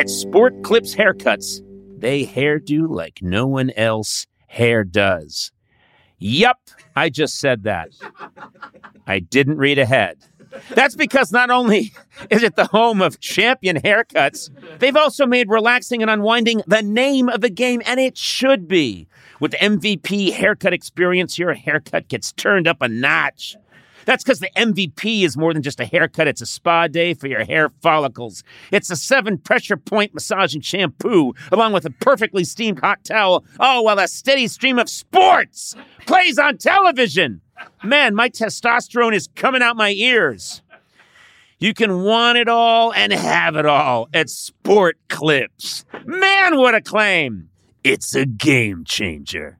At Sport Clips Haircuts, they hairdo like no one else hair does. Yup, I just said that. I didn't read ahead. That's because not only is it the home of champion haircuts, they've also made relaxing and unwinding the name of the game, and it should be. With MVP haircut experience, your haircut gets turned up a notch. That's because the MVP is more than just a haircut, it's a spa day for your hair follicles. It's a seven pressure point massaging shampoo, along with a perfectly steamed hot towel, Oh, while a steady stream of sports plays on television. Man, my testosterone is coming out my ears. You can want it all and have it all at Sport Clips. Man, what a claim! It's a game changer.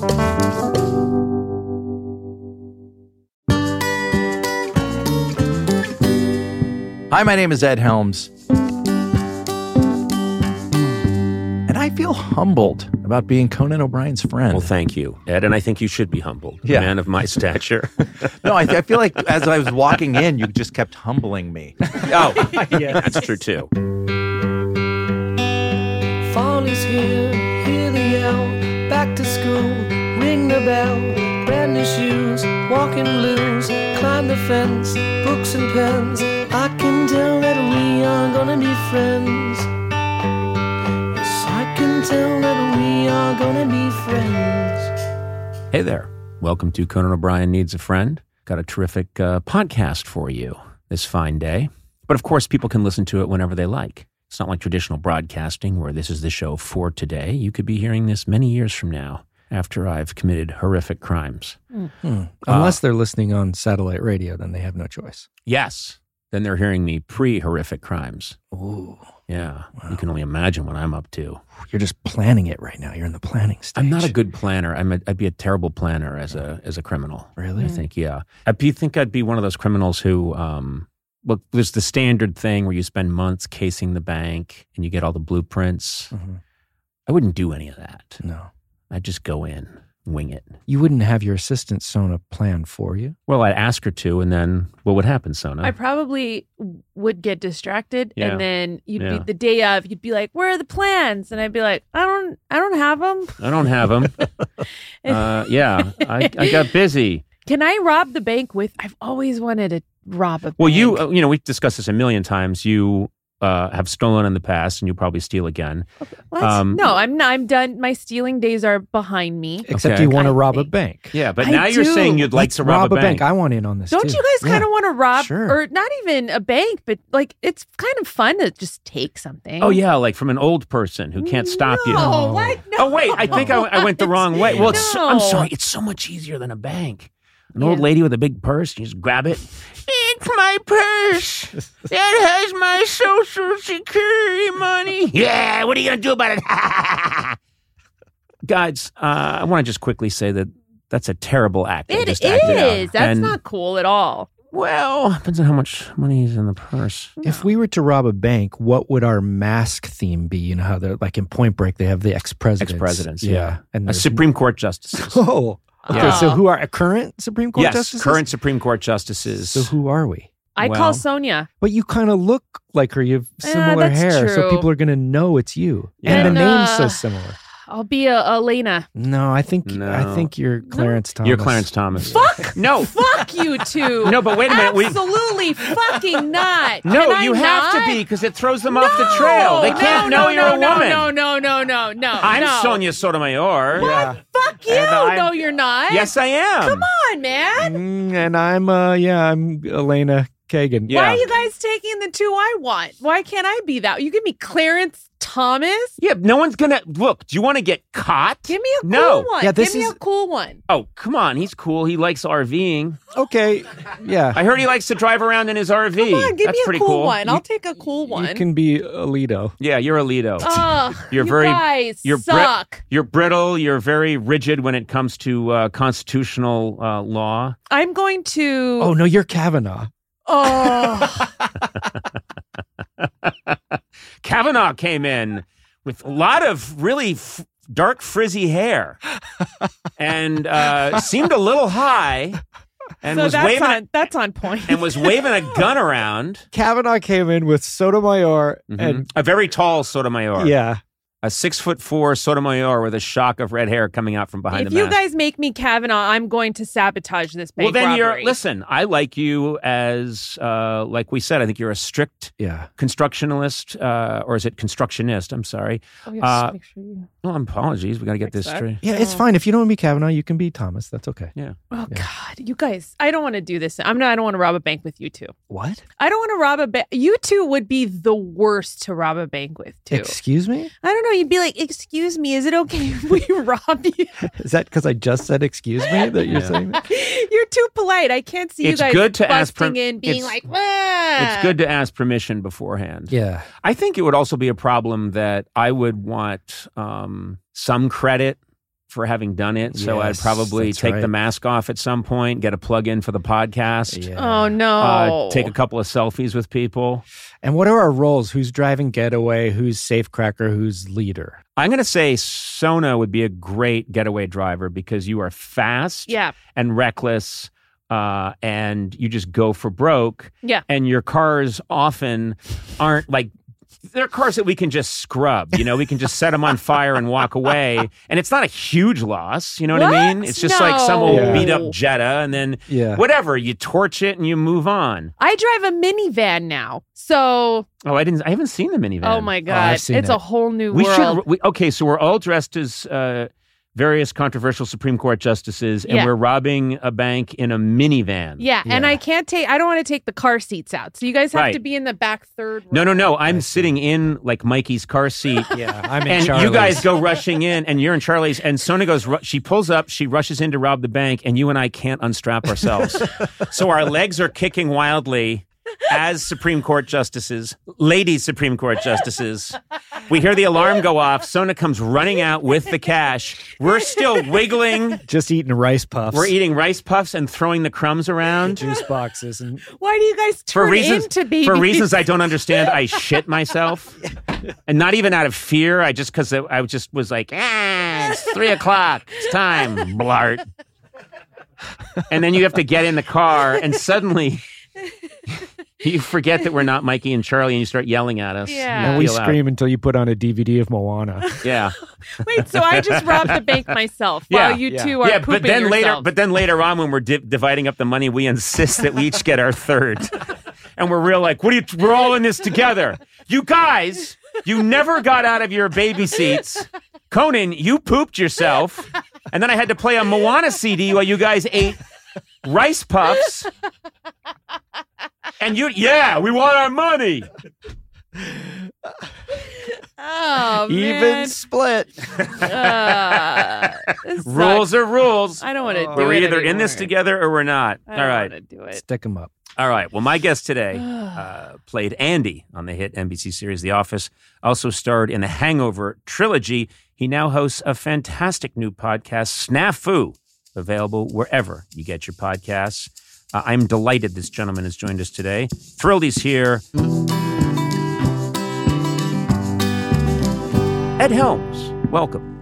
Hi, my name is Ed Helms. And I feel humbled about being Conan O'Brien's friend. Well, thank you, Ed, and I think you should be humbled. Yeah. Man of my stature. no, I, I feel like as I was walking in, you just kept humbling me. oh, yeah, that's true too. Fall is here, hear the yell. Back to school, ring the bell. Brand new shoes, walking blues. Climb the fence, books and pens. I can tell that we are gonna be friends. Yes, I can tell that we are gonna be friends. Hey there. Welcome to Conan O'Brien Needs a Friend. Got a terrific uh, podcast for you this fine day. But of course, people can listen to it whenever they like. It's not like traditional broadcasting where this is the show for today. You could be hearing this many years from now after I've committed horrific crimes. Unless they're listening on satellite radio, then they have no choice. Yes. Then they're hearing me pre horrific crimes. Ooh, Yeah. You can only imagine what I'm up to. you're just planning it right now. You're in the planning stage. I'm not a good planner. I'm a, I'd be a terrible planner as a as a criminal. Really? I think, yeah. I be, think I'd be one of those criminals who, um, well, there's the standard thing where you spend months casing the bank and you get all the blueprints. Mhm. I wouldn't do any of that. No. I'd just go in, wing it. You wouldn't have your assistant Sona plan for you. Well, I'd ask her to, and then what would happen, Sona? I probably would get distracted, Yeah. and then you'd Yeah. be the day of. You'd be like, "Where are the plans?" And I'd be like, "I don't, I don't have them. I don't have them. uh, yeah, I, I got busy. Can I rob the bank with?" I've always wanted to rob a. Well, you, uh, you know, we've discussed this a million times. You uh, have stolen in the past, and you'll probably steal again. What? um, no, I'm not. I'm done. My stealing days are behind me. Except Okay. you want to I rob a think- bank. Yeah, but I now you're do. saying you'd like Let's to rob, a bank. I want in on this. Don't too. you guys kind of want to rob, Sure. or not even a bank, but like it's kind of fun to just take something. Oh yeah, like from an old person who can't stop you. No, what? No. Oh wait, I think I, I went the wrong way. Well, it's so, I'm No. sorry. It's so much easier than a bank. An Yeah. old lady with a big purse, you just grab it. It's my purse. It has my social security money. Yeah, what are you gonna do about it? Guys, uh, I want to just quickly say that that's a terrible act. I It just acted out. That's And, not cool at all. Well, depends on how much money is in the purse. If we were to rob a bank, what would our mask theme be? You know how they're like in Point Break, they have the ex presidents. Ex-presidents, yeah. And Uh, there's- Supreme Court justices. Oh, okay. Yeah. So who are current Supreme Court yes, justices? current Supreme Court justices. So who are we? I Well- call Sonia. But you kind of look like her. You have Yeah, similar that's hair, so people are going to know it's you. And And, the name's so uh, similar. I'll be a Elena. No, I think I think you're Clarence Thomas. You're Clarence Thomas. Fuck. No. Fuck you two. No, but wait a minute. We, Absolutely fucking not. no, Can I you have to not? be because it throws them off the trail. They can't no, know no, you're a no, woman. No, no, no, no, no. I'm no. Sonia Sotomayor. Yeah. Fuck you. And I'm- no, you're not. Yes, I am. Come on, man. Mm, and I'm uh yeah, I'm Elena Kagan. Yeah. Why are you guys taking the two I want? Why can't I be that? You give me Clarence Thomas. Yeah, no one's gonna look. Do you want to get caught? Give me a cool No. one. Yeah, this give me is- a cool one. Oh, come on. He's cool. He likes RVing. Okay. Yeah. I heard he likes to drive around in his RV. Come on, give That's me a pretty cool, cool. one. I'll take a cool one. You can be Alito. Yeah, you're Alito. Ugh, You're you very- guys you're Brit- suck. You're brittle. You're very rigid when it comes to uh, constitutional uh, law. I'm going to. Oh no, you're Kavanaugh. Oh, Kavanaugh came in with a lot of really f- dark, frizzy hair and uh, seemed a little high and so was that's waving a, that's on point. and was waving a gun around. Kavanaugh came in with Sotomayor Mhm. and a very tall Sotomayor. yeah. A six foot four Sotomayor with a shock of red hair coming out from behind if the you guys make me Kavanaugh, I'm going to sabotage this bank well, then robbery. you're listen. I like you as, uh, like we said. I think you're a strict Yeah. constructionalist, uh, or is it constructionist? I'm sorry. Oh, yes, uh, make sure you. Well, apologies. We got to get this that. straight. Yeah, it's Oh. fine. If you don't want to be Kavanaugh, you can be Thomas. That's okay. Yeah. Oh Yeah. God, you guys! I don't want to do this. I'm not. I don't want to rob a bank with you two. What? I don't want to rob a bank. You two would be the worst to rob a bank with too. Excuse me? I don't know. You'd be like, "Excuse me, is it okay if we rob you?" Is that because I just said excuse me that you're Yeah. saying that? You're too polite. I can't see It's you guys good to ask per- in, being it's- like, "Ah." It's good to ask permission beforehand. Yeah. I think it would also be a problem that I would want um, some credit for having done it. So I'd probably that's take the mask off at some point, get a plug in for the podcast, Yeah. Oh no! uh, take a couple of selfies with people. And what are our roles? Who's driving getaway? Who's safecracker? Who's leader? I'm going to say Sona would be a great getaway driver because you are fast yeah, and reckless. Uh, and you just go for broke. Yeah. And your cars often aren't like, they're cars that we can just scrub. You know, we can just set them on fire and walk away. And it's not a huge loss. You know what, I mean? It's just like some old No. beat up Jetta and then Yeah. whatever, you torch it and you move on. I drive a minivan now. So, Oh, I didn't, I haven't seen the minivan. oh my I've god, seen it's it. a whole new We world. should. We, okay, so we're all dressed as uh, various controversial Supreme Court justices, and Yeah. we're robbing a bank in a minivan. yeah, and I can't take. I don't want to take the car seats out. So you guys have Right. to be in the back third. No, no, row. no. I'm sitting in like Mikey's car seat. Yeah. I'm in And you guys go rushing in, and you're in Charlie's, and Sona goes. ru- She pulls up, she rushes in to rob the bank, and you and I can't unstrap ourselves. so our legs are kicking wildly as Supreme Court justices, ladies Supreme Court justices. We hear the alarm go off. Sona comes running out with the cash. We're still wiggling. just eating rice puffs. We're eating rice puffs and throwing the crumbs around. juice boxes and Why do you guys For turn reasons, into babies? for reasons I don't understand, I shit myself, and not even out of fear. I just because I just was like, ah, it's three o'clock, it's time, blart. And then you have to get in the car, and suddenly you forget that we're not Mikey and Charlie, and you start yelling at us. Yeah. and we Feel out. scream until you put on a DVD of Moana. Yeah, Wait, so I just robbed the bank myself Yeah, while you yeah. two are yeah. But then later, but then later on, when we're di- dividing up the money, we insist that we each get our third, and we're real like, what are you? We're all in this together. You guys, you never got out of your baby seats. Conan, you pooped yourself, and then I had to play a Moana CD while you guys ate rice puffs. And you, yeah, we want our money. oh man, Even split. Uh, Rules are rules. I don't want to do We're it either in this together or we're not. I All don't right. wanna do it. Stick them up. All right. Well, my guest today uh, played Andy on the hit NBC series The Office, also starred in the Hangover trilogy. He now hosts a fantastic new podcast, Snafu, available wherever you get your podcasts. Uh, I'm delighted this gentleman has joined us today. Thrilled he's here. Ed Helms, welcome.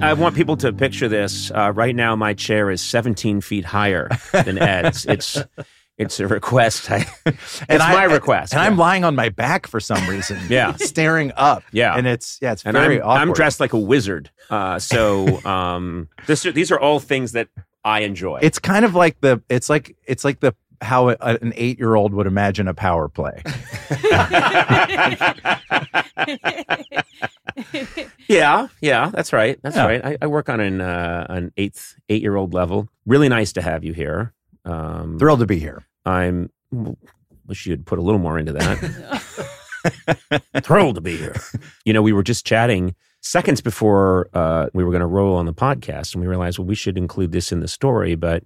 I want people to picture this. Uh, right now, my chair is 17 feet higher than Ed's. It's it's a request. I, it's my request. And yeah. I'm lying on my back for some reason. Yeah. Staring up. Yeah. And it's yeah, it's and very I'm, awkward. I'm dressed like a wizard. Uh, so um, this these are all things that I enjoy. It's kind of like the it's like it's like the how a, an eight year old would imagine a power play. Yeah, yeah, that's right. That's Yeah. right. I, I work on an uh, an eighth eight year old level. Really nice to have you here. Um, Thrilled to be here. I'm wish you'd put a little more into that. Thrilled to be here. You know, we were just chatting seconds before uh, we were going to roll on the podcast, and we realized, well, we should include this in the story. But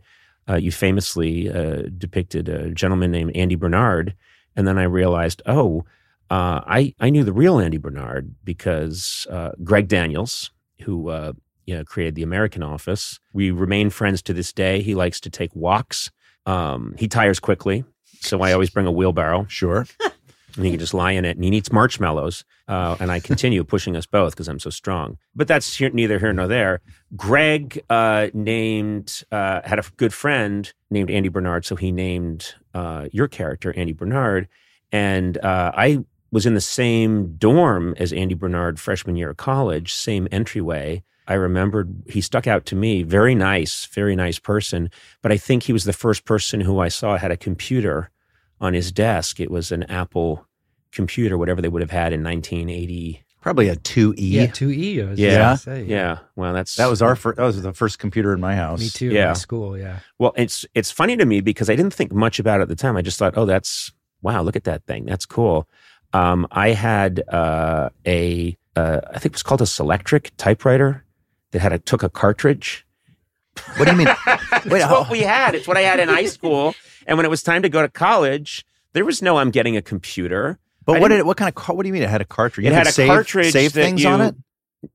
uh, you famously uh, depicted a gentleman named Andy Bernard, and then I realized, oh, uh, I I knew the real Andy Bernard because uh, Greg Daniels, who uh, you know, created the American Office, we remain friends to this day. He likes to take walks. Um, he tires quickly, so I always bring a wheelbarrow Sure. and he can just lie in it. And he eats marshmallows. Uh, and I continue pushing us both because I'm so strong. But that's here, neither here nor there. Greg uh, named uh, had a good friend named Andy Bernard, so he named uh, your character Andy Bernard. And uh, I was in the same dorm as Andy Bernard freshman year of college, same entryway. I remembered he stuck out to me. Very nice, very nice person. But I think he was the first person who I saw had a computer on his desk. It was an Apple computer, whatever they would have had in 1980. Probably a 2E. Yeah, two E. I was Yeah. say, Yeah, well, that's That was our first, that was the first computer in my house. Me too. Yeah. Yeah. School. Yeah. Well, it's it's funny to me because I didn't think much about it at the time. I just thought, oh, that's wow, look at that thing, that's cool. Um, I had uh, a uh, I think it was called a Selectric typewriter that had a took a cartridge. What do you mean? Wait, it's what oh. we had. It's what I had in high school. And when it was time to go to college, there was no I'm getting a computer. but I what didn't- it, what kind of car, what do you mean it had a cartridge? You It had a save, cartridge save that things you- on it?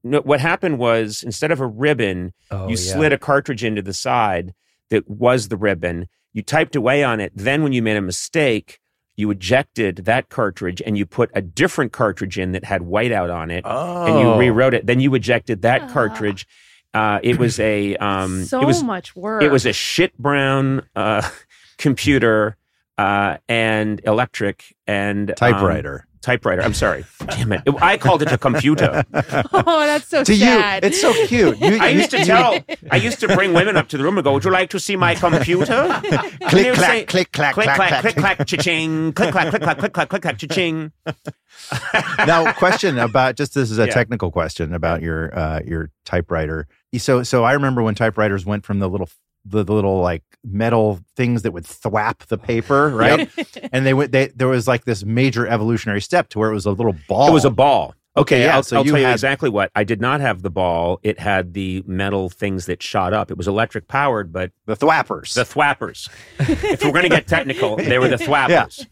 No, what happened was instead of a ribbon, Oh, you yeah. slid a cartridge into the side that was the ribbon. You typed away on it. Then, when you made a mistake, you ejected that cartridge and you put a different cartridge in that had whiteout on it, Oh. and you rewrote it. Then you ejected that Ah. cartridge. Uh, it was a um, so it was much work. it was a shit brown uh, computer uh, and electric and um, Typewriter. typewriter. I'm sorry, damn it. I called it a computer. oh, that's so to sad. you, it's so cute. You, I used to tell, I used to bring women up to the room and go, "Would you like to see my computer?" Click, clack, say, click, clack, click, clack, clack, clack. click, clack, cha-ching, click, clack, click, clack, click, clack, click, clack, cha-ching. now, question about just this is a Yeah. technical question about your uh, your typewriter. So, so I remember when typewriters went from the little the, the little like metal things that would thwap the paper, right? and they went. They there was like this major evolutionary step to where it was a little ball. It was a ball. Okay, yeah, I'll, so I'll you tell you had- exactly what. I did not have the ball. It had the metal things that shot up. It was electric powered, but the thwappers. the thwappers. if we're going to get technical, they were the thwappers.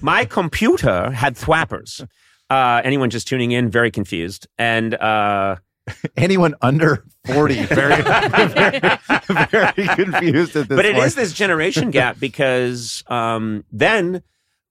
My computer had thwappers. Uh, anyone just tuning in, very confused. And uh, Anyone under forty, very, very, very confused at this. but it point. is this generation gap because um, then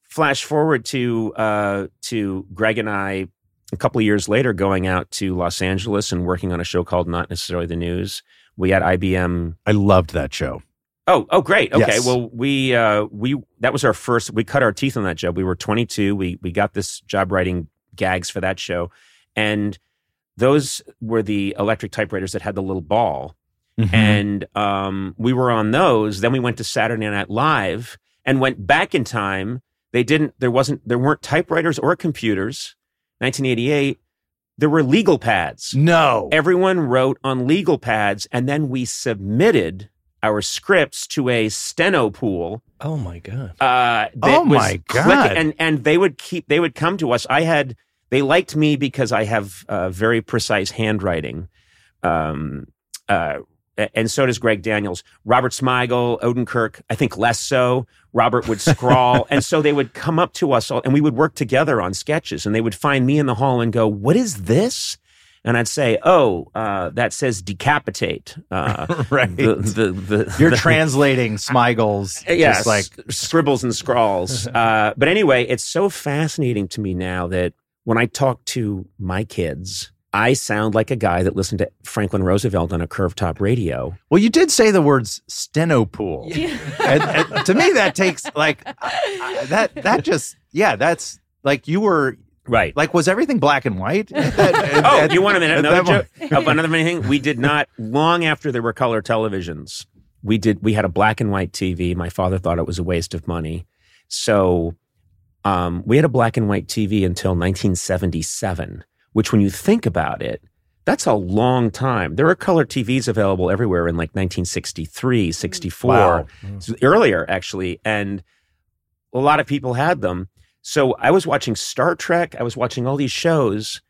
flash forward to uh, to Greg and I a couple of years later going out to Los Angeles and working on a show called Not Necessarily the News. We had IBM. I loved that show. Oh, oh, great. Okay, Yes. well, we uh, we that was our first. We cut our teeth on that job. We were 22. We we got this job writing gags for that show, and those were the electric typewriters that had the little ball Mhm. and um, we were on those. Then we went to Saturday Night Live and went back in time. They didn't. There wasn't. There weren't typewriters or computers. 1988. There were legal pads. no, Everyone wrote on legal pads, and then we submitted our scripts to a steno pool. Oh my god. Uh, Oh, my God. And and they would keep. They would come to us. I had. They liked me because I have uh, very precise handwriting. Um, uh, and so does Greg Daniels. Robert Smigel, Odenkirk, I think less so. Robert would scrawl. and so they would come up to us all, and we would work together on sketches. And they would find me in the hall and go, What is this? And I'd say, Oh, uh, that says decapitate. Uh, right. the, the, the, You're translating Smigels. Yes, just like scribbles and scrawls. uh, but anyway, it's so fascinating to me now that when I talk to my kids, I sound like a guy that listened to Franklin Roosevelt on a curved top radio. Well, you did say the words stenopool. and, and to me, that takes like I- I- that. That just yeah. That's like you were Right. like was everything black and white? Oh, you want a minute? at Another joke? Oh, another thing. We did not long after there were color televisions. We did. We had a black and white TV. My father thought it was a waste of money, so um, we had a black and white TV until 1977. Which, when you think about it, That's a long time. There were color TVs available everywhere in like 1963, 64, Wow. so earlier actually, and a lot of people had them. So I was watching Star Trek, I was watching all these shows,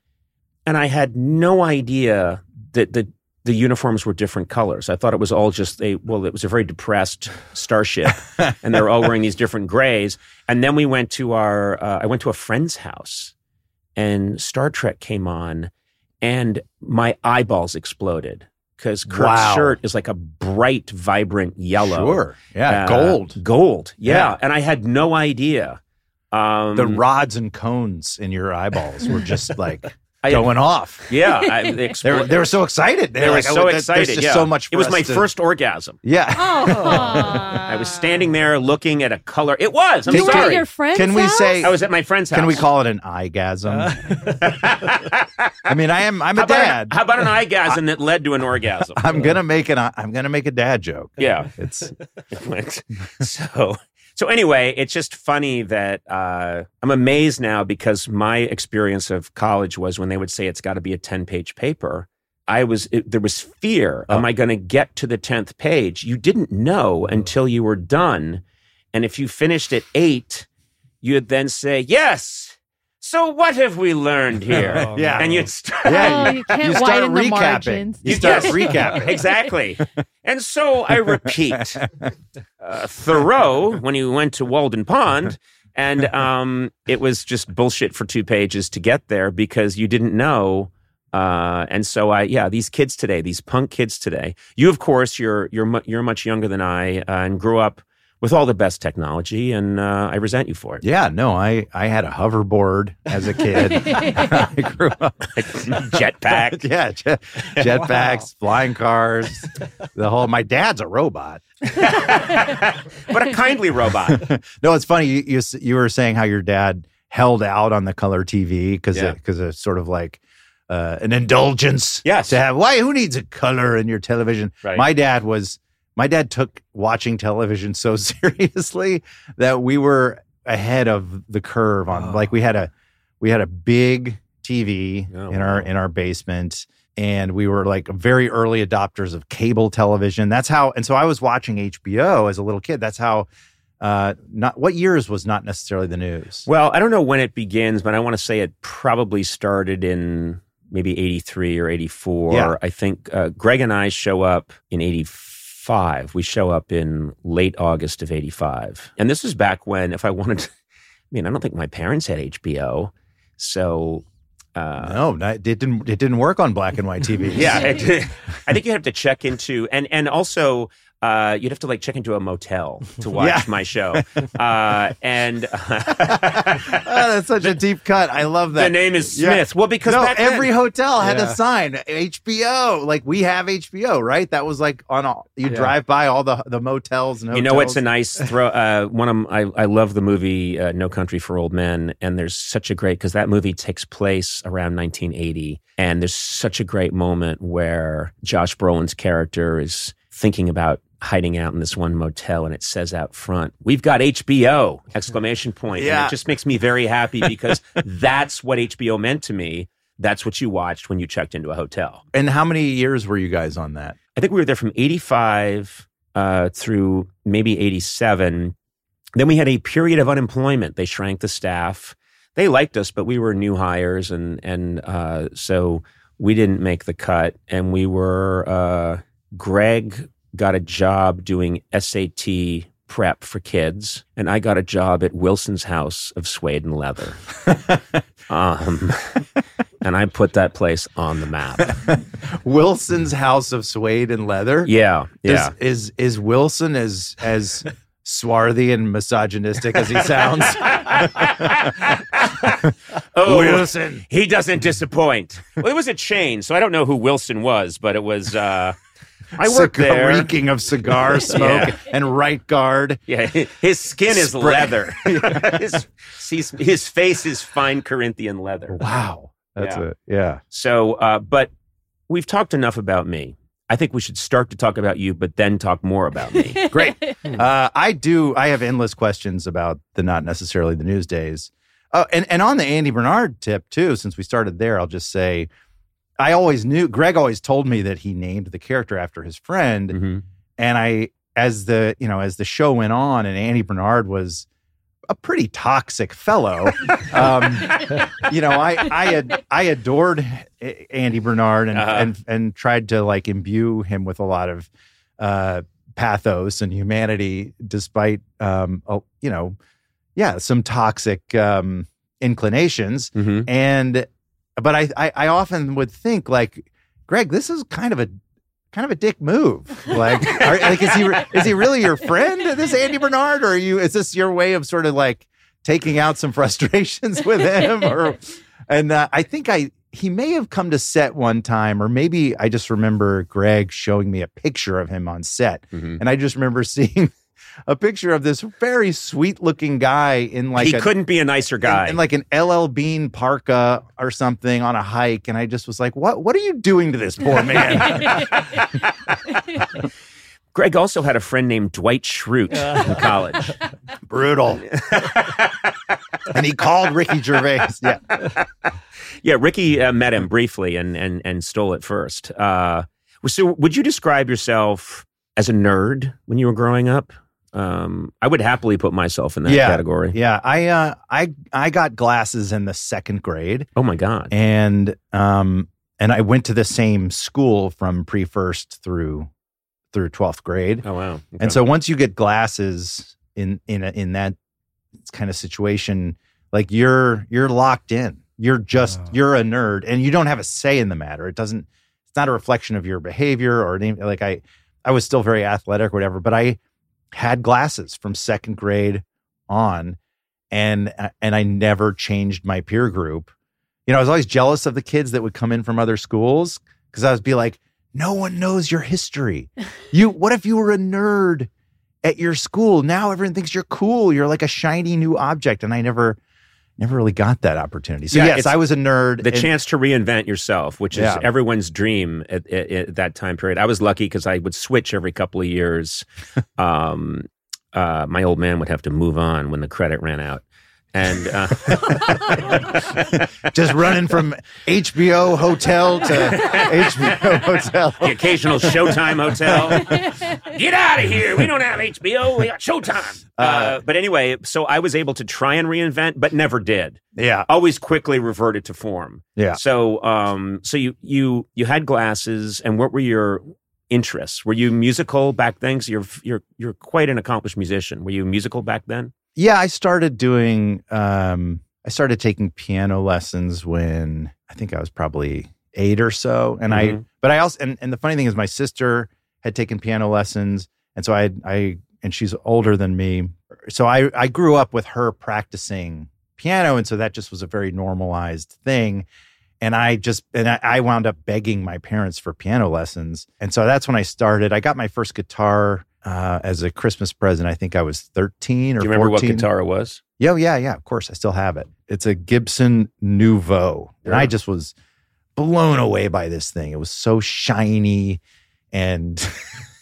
and I had no idea that the the uniforms were different colors. I thought it was all just a well, it was a very depressed starship, and they were all wearing these different grays. And then we went to our, uh, I went to a friend's house, and Star Trek came on, and my eyeballs exploded because Kirk's Wow. shirt is like a bright, vibrant yellow. Sure. Yeah. Uh, gold. Gold. Yeah. Yeah. And I had no idea. Um, The rods and cones in your eyeballs were just like I- going off. Yeah. I, they, They were, they were so excited. they were like, so oh, excited. There's just yeah. so much. It was us my to- first orgasm. Yeah. Oh, I was standing there looking at a color. It was. I'm you were sorry. at your friend's Can we house? say? I was at my friend's house. Can we call it an eyegasm? Uh, I mean, I am. I'm how a about, an, dad. how about an eyegasm that led to an orgasm? I'm gonna make an. I'm gonna make a dad joke. Yeah. It's so so anyway, it's just funny that uh, I'm amazed now because my experience of college was when they would say it's got to be a 10 page paper. I was it, there was fear. Am I going to get to the 10th page? You didn't know until you were done. And if you finished at 8, you'd then say, "Yes. So what have we learned here?" Yeah. And you'd start Yeah, Oh, you can't you start widen the margins. You start Yes. recapping. exactly. And so I repeat, uh, Thoreau, when he went to Walden Pond, and um, it was just bullshit for two pages to get there because you didn't know. Uh, and so I, yeah, these kids today, these punk kids today. You, of course, you're you're mu- you're much younger than I, uh, and grew up with all the best technology, and uh, I resent you for it. Yeah, no, I I had a hoverboard as a kid. I grew up. Jetpack. yeah, jet, jetpacks, flying cars, the whole. My dad's a robot. but a kindly robot. no, it's funny. You, you you were saying how your dad held out on the color TV because Yeah. because it's sort of like uh, an indulgence. Yes. To have why who needs a color in your television? Right. My dad was my dad took watching television so seriously that we were ahead of the curve on Oh. like we had a we had a big TV Oh, in our wow. in our basement and we were like very early adopters of cable television. That's how and so I was watching HBO as a little kid. That's how uh not what years was not necessarily the news. Well, I don't know when it begins, but I want to say it probably started in maybe 83 or 84. Yeah. I think uh, Greg and I show up in 85. We show up in late August of 85. And this was back when, if I wanted to, I mean, I don't think my parents had HBO. So, uh, no, it didn't it didn't work on black and white TV. yeah, it, I think you have to check into, and, and also, uh, you'd have to like check into a motel to watch Yeah. my show. Uh, and oh, that's such a deep cut. I love that. the name is Yeah. Smith. Well, because no, back then- every hotel had Yeah. a sign HBO. Like we have HBO, right? That was like on all. You Yeah. drive by all the the motels and hotels. You know what's a nice throw? Uh, one of I I love the movie uh, No Country for Old Men, and there's such a great because that movie takes place around 1980, and there's such a great moment where Josh Brolin's character is thinking about hiding out in this one motel, and it says out front, "We've got HBO!" Exclamation point! Yeah. And it just makes me very happy because that's what HBO meant to me. That's what you watched when you checked into a hotel. and how many years were you guys on that? I think we were there from 85 uh, through maybe 87. Then we had a period of unemployment. They shrank the staff. They liked us, but we were new hires, and and uh, so we didn't make the cut. And we were uh, Greg got a job doing SAT prep for kids, and I got a job at Wilson's House of Suede and Leather. um, and I put that place on the map. Wilson's House of Suede and Leather. Yeah, yeah. Is is, is Wilson as as swarthy and misogynistic as he sounds? Oh, Wilson. He doesn't disappoint. Well, it was a chain, so I don't know who Wilson was, but it was. Uh, I work Cigar- there. reeking of cigar smoke Yeah. and right guard. Yeah, his skin is Spray. leather. his, his, his face is fine Corinthian leather. Wow, that's Yeah. a yeah. So, uh, but we've talked enough about me. I think we should start to talk about you, but then talk more about me. Great. Uh, I do. I have endless questions about the not necessarily the news days. Oh, and and on the Andy Bernard tip too. Since we started there, I'll just say, I always knew Greg always told me that he named the character after his friend, Mhm. and I as the you know as the show went on and Andy Bernard was a pretty toxic fellow. um, you know, I I had I adored Andy Bernard and Uh-huh. and and tried to like imbue him with a lot of uh, pathos and humanity, despite um, oh, you know, yeah, some toxic um, inclinations. Mhm. And but I, I I often would think like, Greg, this is kind of a kind of a dick move. Like, are, like is he is he really your friend, this Andy Bernard, or are you? Is this your way of sort of like taking out some frustrations with him? Or and uh, I think I he may have come to set one time, or maybe I just remember Greg showing me a picture of him on set, Mhm. and I just remember seeing. A picture of this very sweet looking guy in like he a, couldn't be a nicer guy. in, in like an LL Bean parka or something on a hike, and I just was like, "What? What are you doing to this poor man?" Greg also had a friend named Dwight Schrute in college. Brutal. and he called Ricky Gervais. Yeah, Yeah, Ricky uh, met him briefly and and and stole it first. Uh, so, would you describe yourself as a nerd when you were growing up? Um, I would happily put myself in that Yeah. category. yeah. I uh, I I got glasses in the second grade, Oh my god! and um, and I went to the same school from pre first through through twelfth grade. Oh wow! Okay. And so once you get glasses in in a, in that kind of situation, like you're you're locked in. You're just Wow. you're a nerd, and you don't have a say in the matter. It doesn't. It's not a reflection of your behavior or any, like I. I was still very athletic, or whatever, but I had glasses from second grade on, and uh, and I never changed my peer group. You know, I was always jealous of the kids that would come in from other schools because I would be like, no one knows your history. You, what if you were a nerd at your school? Now everyone thinks you're cool. You're like a shiny new object, and I never, never really got that opportunity. So Yeah, yes, I was a nerd. the and- chance to reinvent yourself, which is Yeah. everyone's dream at, at, at that time period. I was lucky because I would switch every couple of years. um, uh, my old man would have to move on when the credit ran out, and uh, just running from HBO hotel to HBO hotel. the occasional Showtime hotel. Get out of here! We don't have HBO. We got Showtime. Uh, but anyway, so I was able to try and reinvent, but never did. Yeah, Always quickly reverted to form. yeah. So, um, so you you you had glasses, and what were your interests? Were you musical back then? 'Cause you're you're you're quite an accomplished musician. Were you musical back then? Yeah, I started doing um I started taking piano lessons when I think I was probably 8 or so and I Mhm. but I also and, and the funny thing is my sister had taken piano lessons and so I I and she's older than me. So I I grew up with her practicing piano and so that just was a very normalized thing and I just and I, I wound up begging my parents for piano lessons and so that's when I started. I got my first guitar uh, as a Christmas present. I think I was 13 or Do you remember 14. what guitar it was? Yeah, yeah, yeah. Of course, I still have it. It's a Gibson Nouveau, and I just was blown away by this thing. It was so shiny, and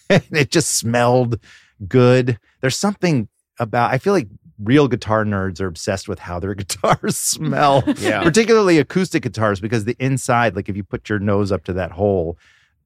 it just smelled good. There's something about. I feel like real guitar nerds are obsessed with how their guitars smell, Yeah. particularly acoustic guitars, because the inside, like if you put your nose up to that hole,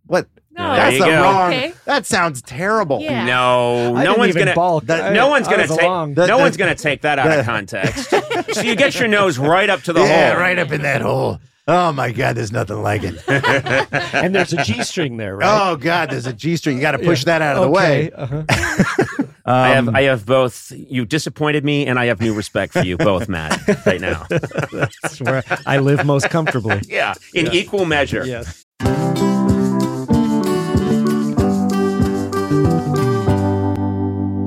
what? No, that's the go. wrong. Okay. That sounds terrible. Yeah. No, I no one's gonna. balk. that- I- no one's I gonna take. along. The- no the- one's gonna take that out of context. so you get your nose right up to the yeah, hole. right up in that hole. Oh my God, there's nothing like it. and there's a G string there, right? Oh God, there's a G string. You got to push that out of the way. Uh-huh. I have Um, I have both. You disappointed me, and I have new respect for you both, Matt. Right now. That's where I live most comfortably. Yeah, in equal measure. Yes.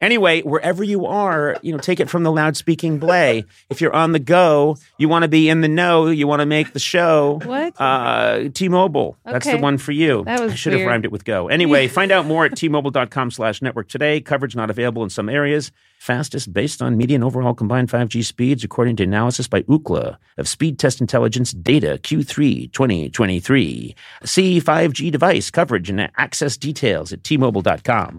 Anyway, wherever you are, you know, take it from the loud-speaking Blay. if you're on the go, you want to be in the know, you want to make the show. What? Uh, T-Mobile. That's the one for you. That was I should have rhymed it with go. Anyway, find out more at T-Mobile.com slash network today. Coverage not available in some areas. Fastest based on median overall combined 5G speeds, according to analysis by Ookla of Speed Test Intelligence data Q3 2023. See 5G device coverage and access details at T-Mobile.com.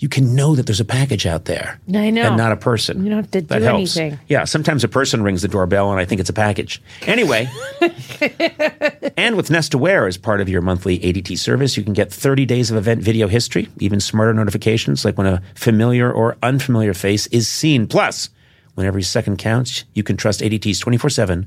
You can know that there's a package out there. I know. And not a person. You don't have to That do helps. anything. Yeah, sometimes a person rings the doorbell and I think it's a package. Anyway, and with Nest Aware as part of your monthly ADT service, you can get 30 days of event video history, even smarter notifications like when a familiar or unfamiliar face is seen. Plus, when every second counts, you can trust ADT's 24 7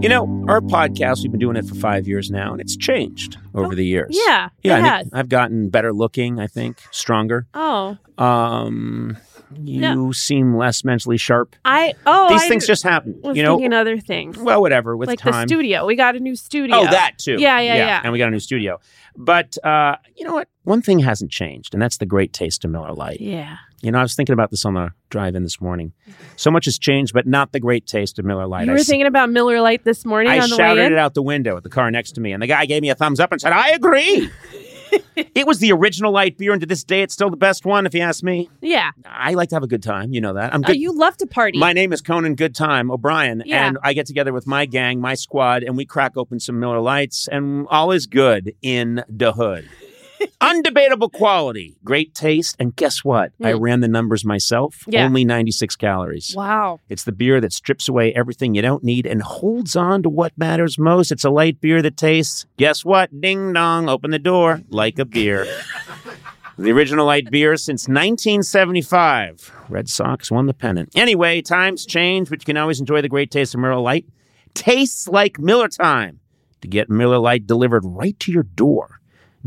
You know, our podcast, we've been doing it for five years now, and it's changed over the years. yeah, Yeah, I. I've gotten better looking, I think, stronger. Oh, Um, you No. seem less mentally sharp. I oh These I things just happen, you know. thinking other things. Well, whatever. With like time. the studio. We got a new studio. Oh, that too. Yeah, yeah, yeah. And we got a new studio. But uh, you know what? One thing hasn't changed, and that's the great taste of Miller Lite. Yeah. You know, I was thinking about this on the drive-in this morning. So much has changed, but not the great taste of Miller Lite. You I were s- thinking about Miller Lite this morning I on the shouted it out the window at the car next to me, and the guy gave me a thumbs up and said, "I agree." it was the original light beer, and to this day, it's still the best one. If you ask me, Yeah. I like to have a good time. You know that. I'm Oh, you love to party. My name is Conan Good Time O'Brien, Yeah. and I get together with my gang, my squad, and we crack open some Miller Lites, and all is good in the hood. Undebatable quality, great taste, and guess what? I Mm. ran the numbers myself. Yeah. Only 96 calories. wow. It's the beer that strips away everything you don't need and holds on to what matters most. It's a light beer that tastes, guess what? Ding dong, open the door, like a beer. the original light beer since 1975. Red Sox won the pennant. Anyway, times change, but you can always enjoy the great taste of Miller Lite. Tastes like Miller time. To get Miller Lite delivered right to your door,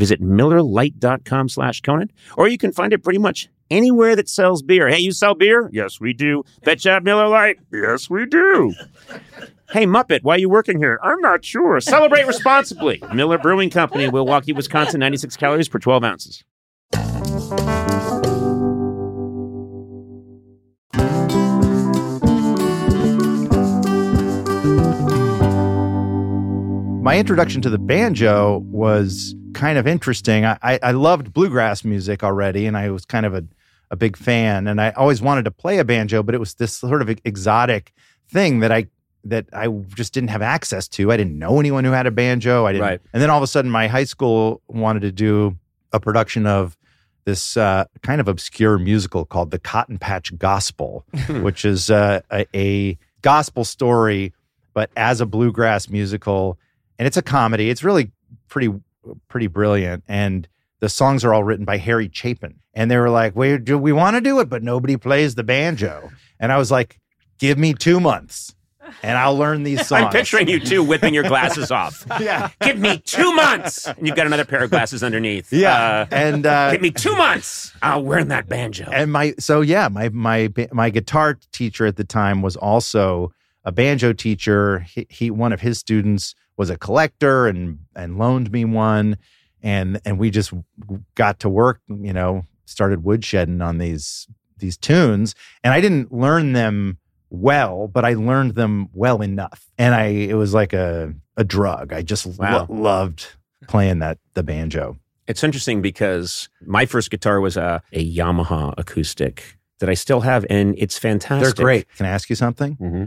visit MillerLite.com slash Conan, or you can find it pretty much anywhere that sells beer. Hey, you sell beer? Yes, we do. Bet you have Miller Lite? Yes, we do. Hey, Muppet, why are you working here? I'm not sure. Celebrate responsibly. Miller Brewing Company, Milwaukee, Wisconsin, 96 calories per 12 ounces. my introduction to the banjo was kind of interesting. I, I, I loved bluegrass music already, and I was kind of a, a big fan. And I always wanted to play a banjo, but it was this sort of exotic thing that I that I just didn't have access to. I didn't know anyone who had a banjo. I didn't. Right. And then all of a sudden, my high school wanted to do a production of this uh, kind of obscure musical called the Cotton Patch Gospel, which is uh, a, a gospel story, but as a bluegrass musical, and it's a comedy. It's really pretty pretty brilliant, and the songs are all written by Harry Chapin. And they were like, "We do we want to do it, but nobody plays the banjo." And I was like, "Give me two months, and I'll learn these songs." I'm picturing you two whipping your glasses off. yeah, Give me two months. And you've got another pair of glasses underneath. yeah, Uh, and uh, give me two months. I'll wear that banjo. and my so yeah my my my guitar teacher at the time was also a banjo teacher he, he one of his students was a collector and and loaned me one, and and we just got to work. You know, started woodshedding on these these tunes, and I didn't learn them well, but I learned them well enough, and I it was like a a drug. I just Wow. lo- loved playing that the banjo. It's interesting because my first guitar was a, a Yamaha acoustic that I still have, and it's fantastic. They're great. Can I ask you something? hmm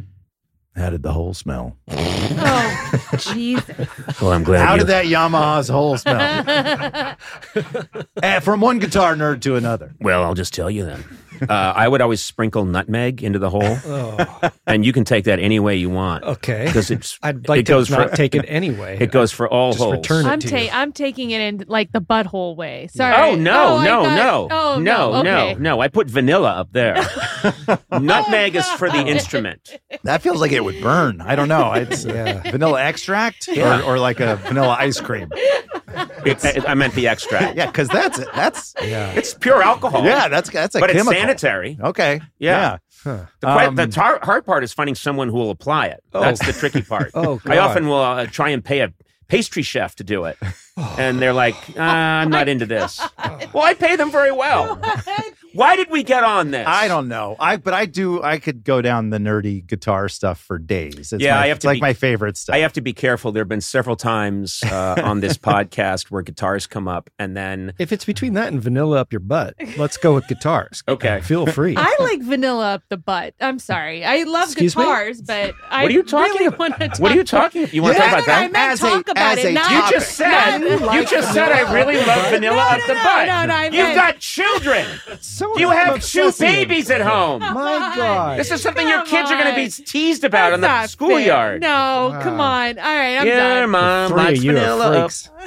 How did the hole smell? Oh, Jesus. Well, I'm glad. How you, did that Yamaha's hole smell? Eh, from one guitar nerd to another. Well, I'll just tell you then. Uh, I would always sprinkle nutmeg into the hole, Oh, and you can take that any way you want okay. because it's I'd like it to goes not for take it anyway. it goes for all Just holes. return it I'm to ta- you. I'm taking it in like the butthole way. Sorry. Oh no, I no, thought- no, Oh no, no, okay. no! I put vanilla up there. Nutmeg is for the instrument. That feels like it would burn. I don't know. It's Yeah. vanilla extract Yeah. or, or like a vanilla ice cream. It, I, I meant the extract. Yeah, because that's that's Yeah. It's pure alcohol. yeah, that's that's a but it's sanitary. Okay. Yeah. Huh. The, que- Um, the tar- hard part is finding someone who will apply it. Oh. That's the tricky part. Oh, I often will uh, try and pay a pastry chef to do it, and they're like, uh, "I'm not into this." Well, I pay them very well. Why did we get on this? I don't know. I but I do. I could go down the nerdy guitar stuff for days. It's Yeah, my, I have it's to like be- my favorite stuff. I have to be careful. There have been several times uh, on this podcast where guitars come up, and then If it's between that and vanilla up your butt, let's go with guitars. Okay. Feel free. I like vanilla up the butt. I'm sorry. I love Excuse me? guitars, but I What are you talking really about? talk what are you talking? You want to talk about I that? meant As a- talk about as it. a not- You just said not- you just said I really love vanilla No, up no, the no, butt. no, no, I You've meant- got children. So You have two obsessing. babies at home. My God. This is something your Come kids are going to be on. teased about in the not schoolyard. fair. No, Wow. come on. All right, I'm yeah, done. mom Three likes of you vanilla. up. freaks.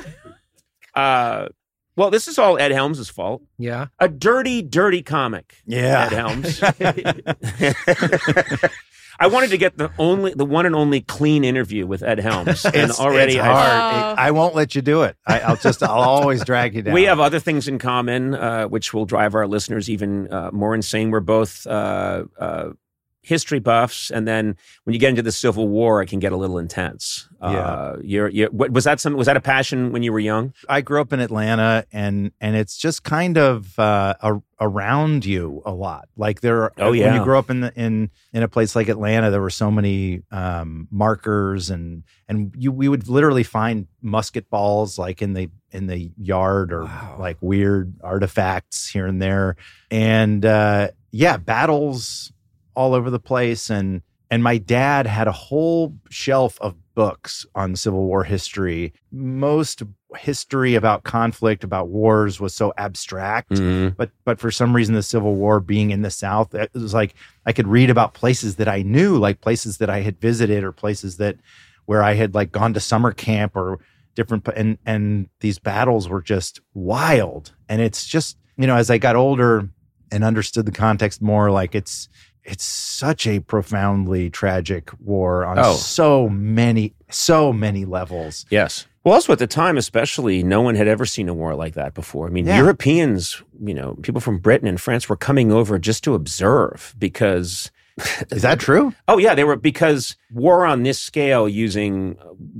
Uh, well, this is all Ed Helms' fault. Yeah. A dirty, dirty comic. Yeah. Ed Helms. I wanted to get the only, the one and only clean interview with Ed Helms, and It's, already it's I hard. Oh. I won't let you do it. I, I'll just. I'll always drag you down. We have other things in common, uh, which will drive our listeners even uh, more insane. We're both uh, uh, history buffs, and then when you get into the Civil War, it can get a little intense. Uh, you're, you're, what, was that some? Was that a passion when you were young? I grew up in Atlanta, and and it's just kind of uh, a, around you a lot. Like there, are, Oh, when yeah. you grow up in the, in in a place like Atlanta, there were so many um, markers, and and you we would literally find musket balls like in the in the yard or Wow. like weird artifacts here and there, and uh, yeah, battles all over the place, and and my dad had a whole shelf of books on Civil War history. Most history about conflict, about wars, was so abstract. Mm-hmm. But but for some reason, the Civil War being in the South, it was like I could read about places that I knew, like places that I had visited, or places that where I had like gone to summer camp or different. And and these battles were just wild. And it's just you know, as I got older and understood the context more, like it's it's such a profoundly tragic war on Oh. so many so many levels. Yes. Well, also at the time, especially, no one had ever seen a war like that before. I mean, Yeah. Europeans, you know, people from Britain and France were coming over just to observe because Is that true? Oh yeah, they were because war on this scale using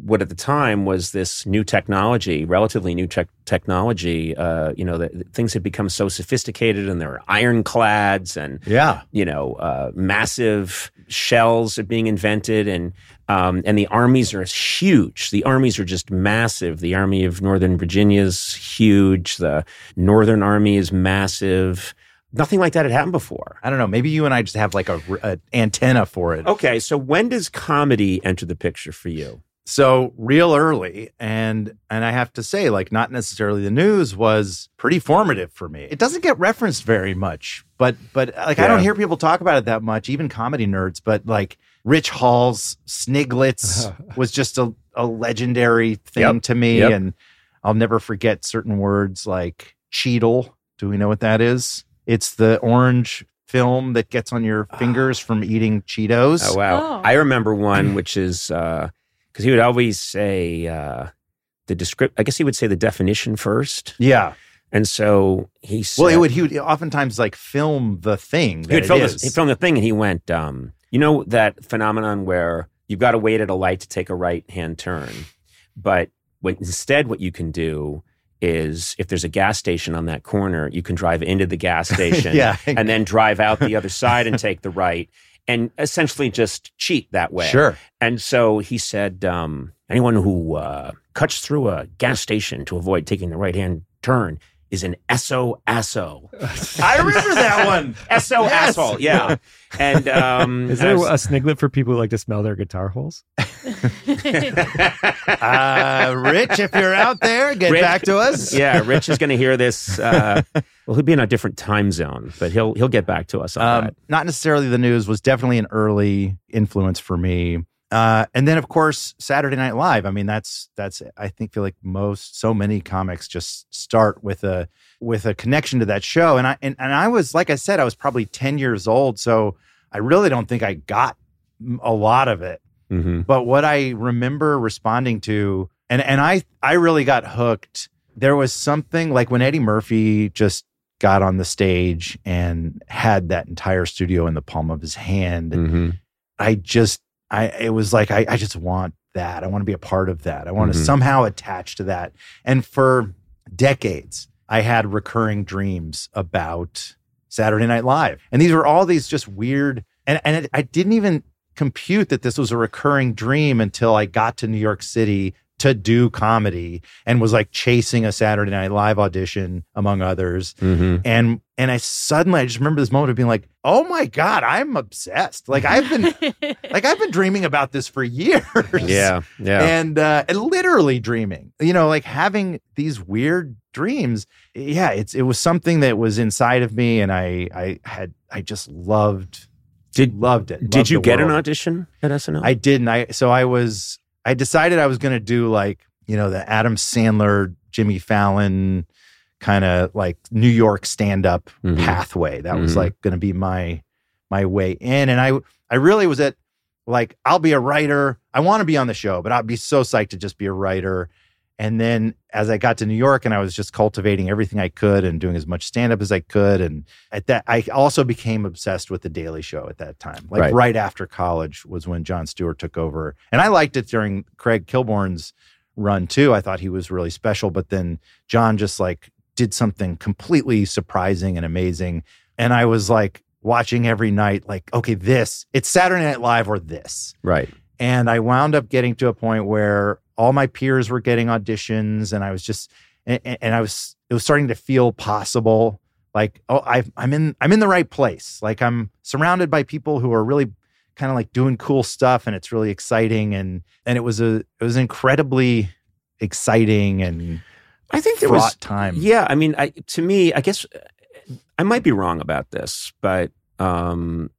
what at the time was this new technology, relatively new tech technology. Uh, you know, that things had become so sophisticated, and there were ironclads and Yeah. you know uh, massive shells are being invented, and um, and the armies are huge. The armies are just massive. The army of Northern Virginia is huge. The Northern Army is massive. Nothing like that had happened before. I don't know. Maybe you and I just have like a, a antenna for it. Okay, so when does comedy enter the picture for you? So real early, and and I have to say, like, not necessarily the news was pretty formative for me. It doesn't get referenced very much, but but like I don't hear people talk about it that much, even comedy nerds. But like Rich Hall's Sniglets was just a, a legendary thing Yep. to me, Yep. and I'll never forget certain words like Cheedle. Do we know what that is? It's the orange film that gets on your fingers from eating Cheetos. Oh wow! Oh. I remember one which is because he would always say uh, the descript. I guess he would say the definition first, Yeah. and so he said, Well, it would. He would oftentimes like film the thing. he would film, is. this, he filmed the thing, and he went, um, you know, that phenomenon where you've got to wait at a light to take a right hand turn. But what, instead, what you can do is if there's a gas station on that corner, you can drive into the gas station Yeah. and then drive out the other side and take the right and essentially just cheat that way. Sure. And so he said, um, anyone who uh, cuts through a gas station to avoid taking the right hand turn is an SO asso. I remember that one. SO Yes. asshole. Yeah. And um, Is there I was- a sniglet for people who like to smell their guitar holes? Uh, Rich, if you're out there, get Rich- back to us. yeah, Rich is going to hear this. Uh, well, he'll be in a different time zone, but he'll he'll get back to us on Um, that. not necessarily the news was definitely an early influence for me. Uh, and then of course Saturday Night Live. I mean, that's that's I think feel like most so many comics just start with a with a connection to that show. And I and, and I was like I said, I was probably ten years old, so I really don't think I got a lot of it. hmm But what I remember responding to, and and I I really got hooked. There was something like when Eddie Murphy just got on the stage and had that entire studio in the palm of his hand. hmm I just I it was like I, I just want that. I want to be a part of that. I want to Mhm. somehow attach to that. And for decades, I had recurring dreams about Saturday Night Live. And these were all these just weird and and it, I didn't even compute that this was a recurring dream until I got to New York City to do comedy and was like chasing a Saturday Night Live audition among others hmm and and I suddenly I just remember this moment of being like, oh my god, I'm obsessed. Like I've been like I've been dreaming about this for years. Yeah, yeah. And uh and literally dreaming. You know, like having these weird dreams. Yeah, it's it was something that was inside of me and I I had I just loved Did loved it. did loved you the get an audition at SNL? I didn't. I so I was I decided I was going to do like, you know, the Adam Sandler, Jimmy Fallon kind of like New York stand up Mhm. pathway. That was Mhm. like going to be my my way in and I I really was at like I'll be a writer. I want to be on the show, but I'd be so psyched to just be a writer. And then as I got to New York and I was just cultivating everything I could and doing as much stand up as I could and at that I also became obsessed with the Daily Show at that time. Like Right. right, after college was when Jon Stewart took over. And I liked it during Craig Kilborn's run too. I thought he was really special, but then Jon just like did something completely surprising and amazing. And I was like watching every night like okay, this, it's Saturday Night Live or this. right. And I wound up getting to a point where all my peers were getting auditions, and I was just, and, and I was, it was starting to feel possible. Like, oh, I, I'm in, I'm in the right place. Like, I'm surrounded by people who are really kind of like doing cool stuff, and it's really exciting. And and it was a, it was incredibly exciting and I think there fraught was time. Yeah, I mean, I, to me, I guess uh, I might be wrong about this, but um,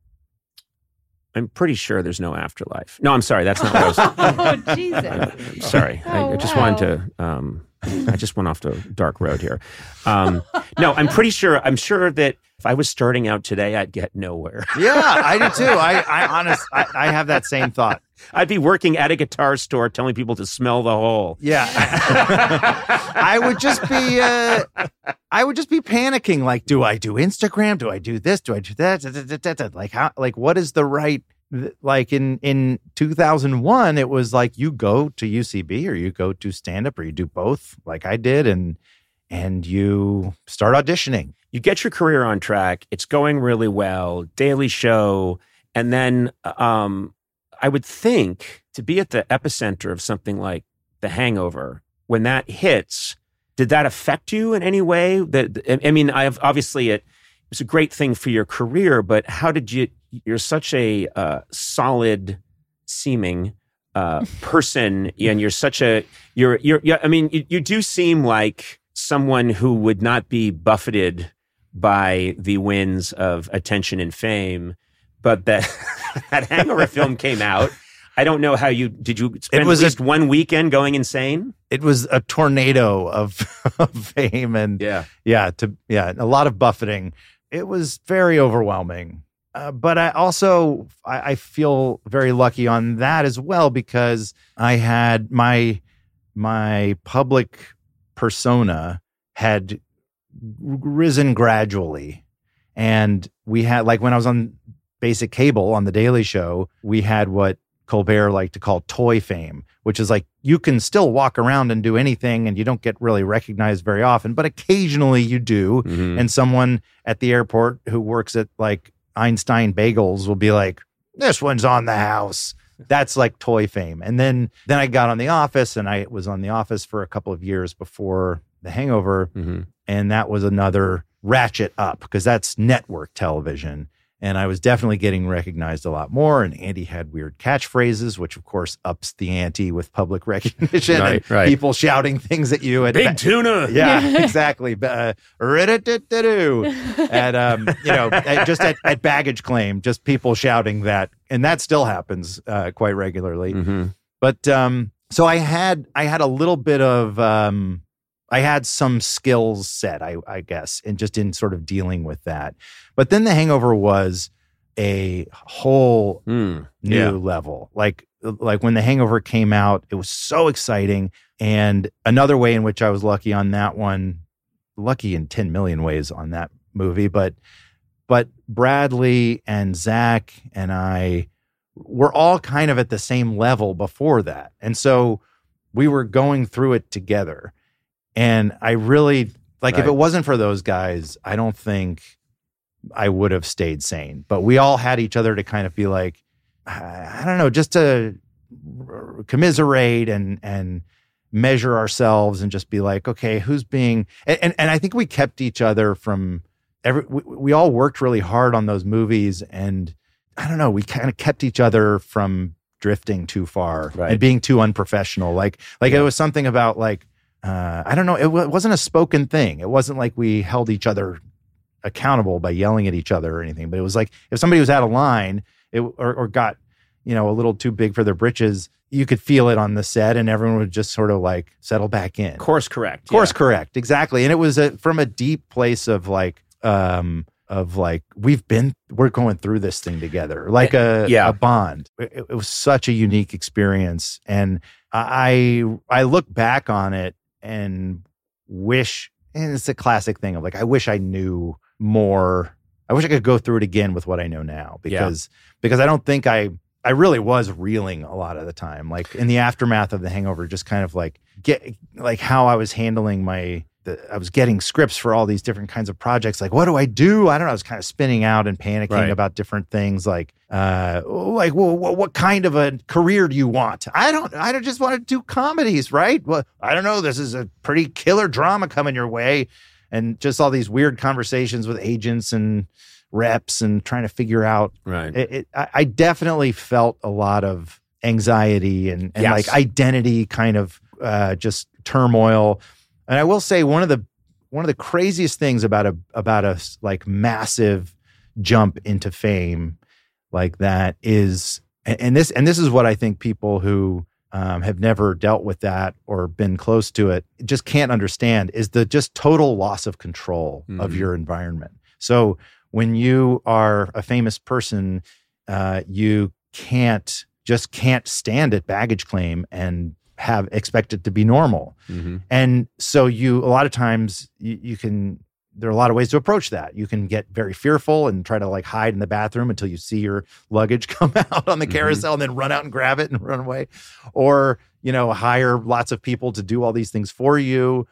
I'm pretty sure there's no afterlife. No, I'm sorry, that's not what I was. oh, Jesus. I'm sorry, I, Oh, I just wow. wanted to. Um, I just went off the dark road here. Um, no, I'm pretty sure. I'm sure that if I was starting out today, I'd get nowhere. Yeah, I do too. I, I honest, I, I have that same thought. I'd be working at a guitar store telling people to smell the hole. Yeah. I would just be uh I would just be panicking like do I do Instagram? Do I do this? Do I do that? Like how like what is the right like in in 2001 it was like you go to UCB or you go to stand up or you do both like I did and and you start auditioning. you get your career on track. It's going really well. Daily Show, and then um, I would think to be at the epicenter of something like The Hangover when that hits. Did that affect you in any way? That I mean, I have obviously it was a great thing for your career, but how did you? You're such a uh, solid seeming uh, person, and you're such a you're you're. Yeah, I mean, you, you do seem like someone who would not be buffeted by the winds of attention and fame, but that that Hangover film came out. I don't know how you did. You spend was at a- one weekend going insane. It was a tornado of, of fame and Yeah, yeah to yeah a lot of buffeting it was very overwhelming uh, but i also I, I feel very lucky on that as well because i had my my public persona had risen gradually and we had like when i was on basic cable on the daily show we had what Colbert liked to call toy fame, which is like you can still walk around and do anything and you don't get really recognized very often, but occasionally you do. Mhm. And someone at the airport who works at like Einstein Bagels will be like, this one's on the house. That's like toy fame. And then then I got on the office and I was on the office for a couple of years before the hangover Mhm. and that was another ratchet up because that's network television and i was definitely getting recognized a lot more and andy had weird catchphrases which of course ups the ante with public recognition Right, and right. people shouting things at you at Big tuna. yeah exactly uh, rid-a-did-did-do. at um you know at, just at, at baggage claim just people shouting that and that still happens uh, quite regularly Mhm. but um so i had i had a little bit of um i had some skills set i i guess and just in sort of dealing with that. But then the hangover was a whole Mm. new Yeah. level. Like like when the hangover came out it was so exciting. And another way in which i was lucky on that one lucky in 10 million ways on that movie but but bradley and zach and i were all kind of at the same level before that. And so we were going through it together and i really like if it wasn't for those guys i don't think i would have stayed sane but we all had each other to kind of be like I I don't know, just to commiserate and and measure ourselves and just be like, okay, who's being and and, and I think we kept each other from every. We, we all worked really hard on those movies, and I don't know, we kind of kept each other from drifting too far Right. and being too unprofessional. Like like Yeah. it was something about like uh, I don't know, it, wa- it wasn't a spoken thing. It wasn't like we held each other accountable by yelling at each other or anything. But it was like if somebody was out of line it, or, or got you know a little too big for their britches, you could feel it on the set, and everyone would just sort of like settle back in. Course correct. Course yeah. correct, exactly. And it was a, from a deep place of like um of like we've been we're going through this thing together like a Yeah. a bond it, it was such a unique experience and i i look back on it and wish and it's a classic thing of like i wish i knew more i wish i could go through it again with what i know now Yeah. because because i don't think i i really was reeling a lot of the time like in the aftermath of the hangover just kind of like get like how i was handling my the, i was getting scripts for all these different kinds of projects like what do i do i don't know i was kind of spinning out and panicking Right. about different things like uh like well, what, what kind of a career do you want i don't i don't just want to do comedies right well i don't know this is a pretty killer drama coming your way and just all these weird conversations with agents and reps and trying to figure out Right. it, it, I, I definitely felt a lot of anxiety and, and Yes. like identity kind of uh, just turmoil. And I will say one of the one of the craziest things about a about a like massive jump into fame like that is and, this and this is what I think people who um, have never dealt with that or been close to it just can't understand is the just total loss of control of Mhm. your environment. So when you are a famous person, uh, you can't just can't stand at baggage claim and have expect it to be normal. Mhm. And so you a lot of times you, you can there are a lot of ways to approach that. You can get very fearful and try to like hide in the bathroom until you see your luggage come out on the Mhm. carousel and then run out and grab it and run away. Or, you know, hire lots of people to do all these things for you.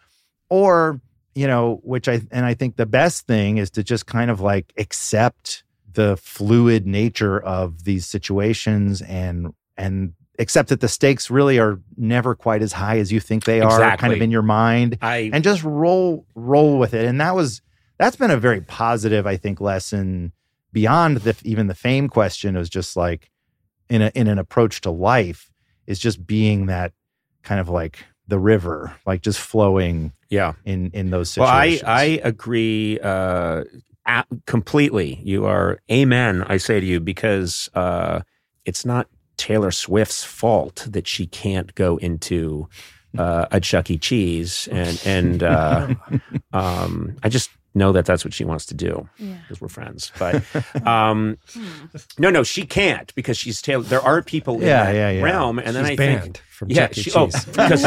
Or, you know, which I and I think the best thing is to just kind of like accept the fluid nature of these situations and and accept that the stakes really are never quite as high as you think they are kind of in your mind I and just roll roll with it and that was that's been a very positive i think lesson beyond the even the fame question is just like in a in an approach to life is just being that kind of like the river like just flowing yeah. in in those Well, I situations I agree uh, completely. You are amen. I say to you because uh, it's not Taylor Swift's fault that she can't go into uh, a Chuck E. Cheese, and and uh, um, I just know that that's what she wants to do Yeah. because we're friends. But um, no, no, she can't because she's tailored. There are people in Yeah, that yeah, yeah. realm, and then She's I banned think. from yeah, Chuck she, oh, because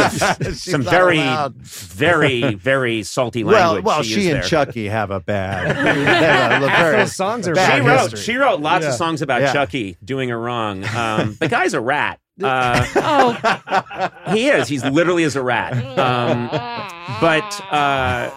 of some very, allowed. very, very salty language. well, she, she and there. Chucky have a bad. they have a very Those songs are bad She wrote. history. She wrote lots Yeah. of songs about Yeah. Chucky doing her wrong. Um, the guy's a rat. Uh, Oh, he is. He's literally is a rat. Um, but uh,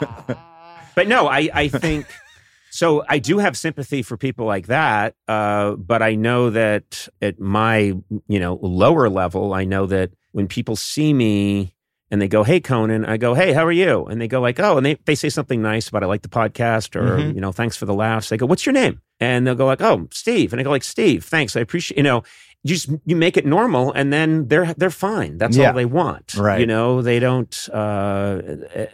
but no, I I think so. I do have sympathy for people like that. Uh, but I know that at my you know lower level, I know that when people see me. And they go, "Hey, Conan." I go, "Hey, how are you?" And they go, "Like, oh," and they, they say something nice about I like the podcast or Mhm. you know, thanks for the laughs. They go, "What's your name?" And they'll go like, "Oh, Steve." And I go like, "Steve, thanks. I appreciate you know." You just you make it normal, and then they're they're fine. That's Yeah. all they want, Right. You know, they don't. Uh,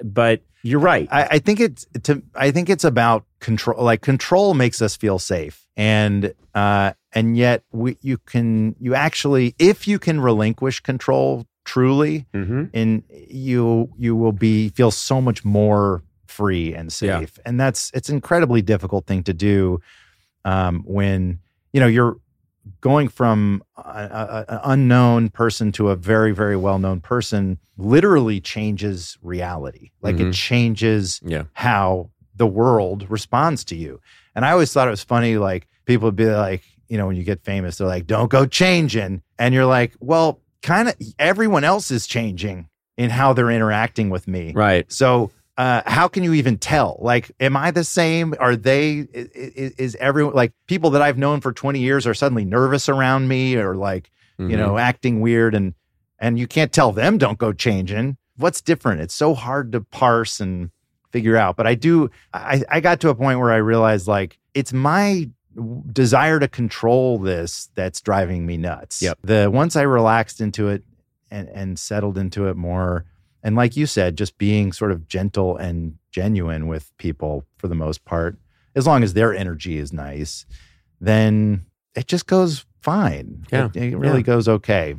but you're right. I, I think it's to. I think it's about control. Like control makes us feel safe, and uh, and yet we you can you actually if you can relinquish control truly, mm-hmm. and you you will be feel so much more free and Yeah. safe, and that's it's an incredibly difficult thing to do um, when you know you're going from an unknown person to a very very well known person literally changes reality like Mhm. it changes Yeah. how the world responds to you and i always thought it was funny like people would be like you know when you get famous they're like don't go changing and you're like well kind of everyone else is changing in how they're interacting with me Right. so, uh, how can you even tell? Like, am I the same? Are they? Is, is everyone like people that I've known for twenty years are suddenly nervous around me, or like Mm-hmm. you know acting weird, and and you can't tell them don't go changing. What's different? It's so hard to parse and figure out. But I do. I I got to a point where I realized like it's my desire to control this that's driving me nuts. Yep. The once I relaxed into it and and settled into it more and like you said just being sort of gentle and genuine with people for the most part as long as their energy is nice then it just goes fine Yeah. it, it really Yeah. goes okay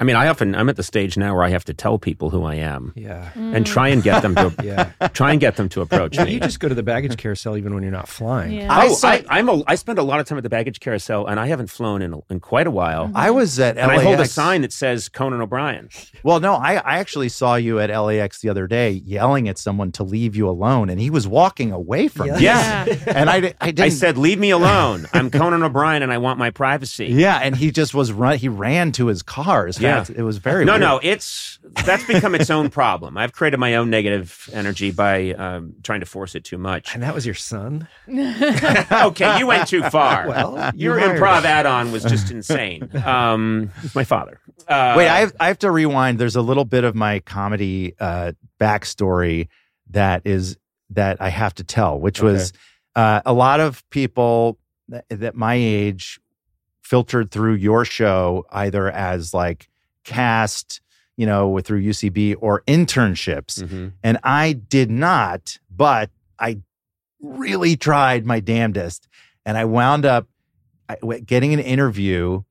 I mean, I often I'm at the stage now where I have to tell people who I am Yeah. and try and get them to Yeah. try and get them to approach Well, me. you just go to the baggage carousel even when you're not flying. Yeah. I Oh, saw- I, I'm a, I spend a lot of time at the baggage carousel, and I haven't flown in, in quite a while. Mm-hmm. i was at And LAX. I hold a sign that says Conan O'Brien. well no I, I actually saw you at lax the other day yelling at someone to leave you alone and he was walking away from Yeah. you Yeah. and i, I didn't I said, "Leave me alone. I'm Conan O'Brien, and I want my privacy." yeah and he just was run he ran to his car as Yeah. Fast it was very No, weird. no, it's that's become its own problem. I've created my own negative energy by um, trying to force it too much. And that was your son? okay, you went too far. Well, your improv him. add-on was just insane. Um, my father. Uh, Wait, I have, I have to rewind. There's a little bit of my comedy uh, backstory that is that I have to tell, which was uh, a lot of people that, that my age filtered through your show either as like cast, you know, through UCB or internships, Mhm. and I did not, but I really tried my damnedest, and I wound up getting an interview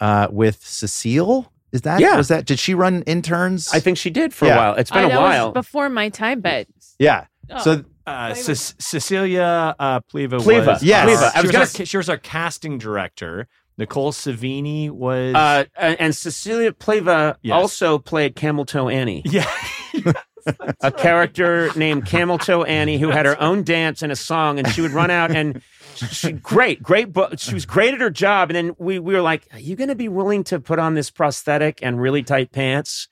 uh, with Cecile. Is that Yeah. was that? Did she run interns? I think she did for Yeah. a while. It's been a know it was while. before my time, but yeah. Oh. So Uh, Ce- Cecilia uh, Pleva Pleva, was. yes. our- Pleva. I She was was, gonna our, she was our casting director. Nicole Savini was. uh, and Cecilia Pleva Yes. also played Camel Toe Annie, yeah. a character named Camel Toe Annie who had her own dance and a song, and she would run out and she great, great. But she was great at her job, and then we we were like, "Are you going to be willing to put on this prosthetic and really tight pants?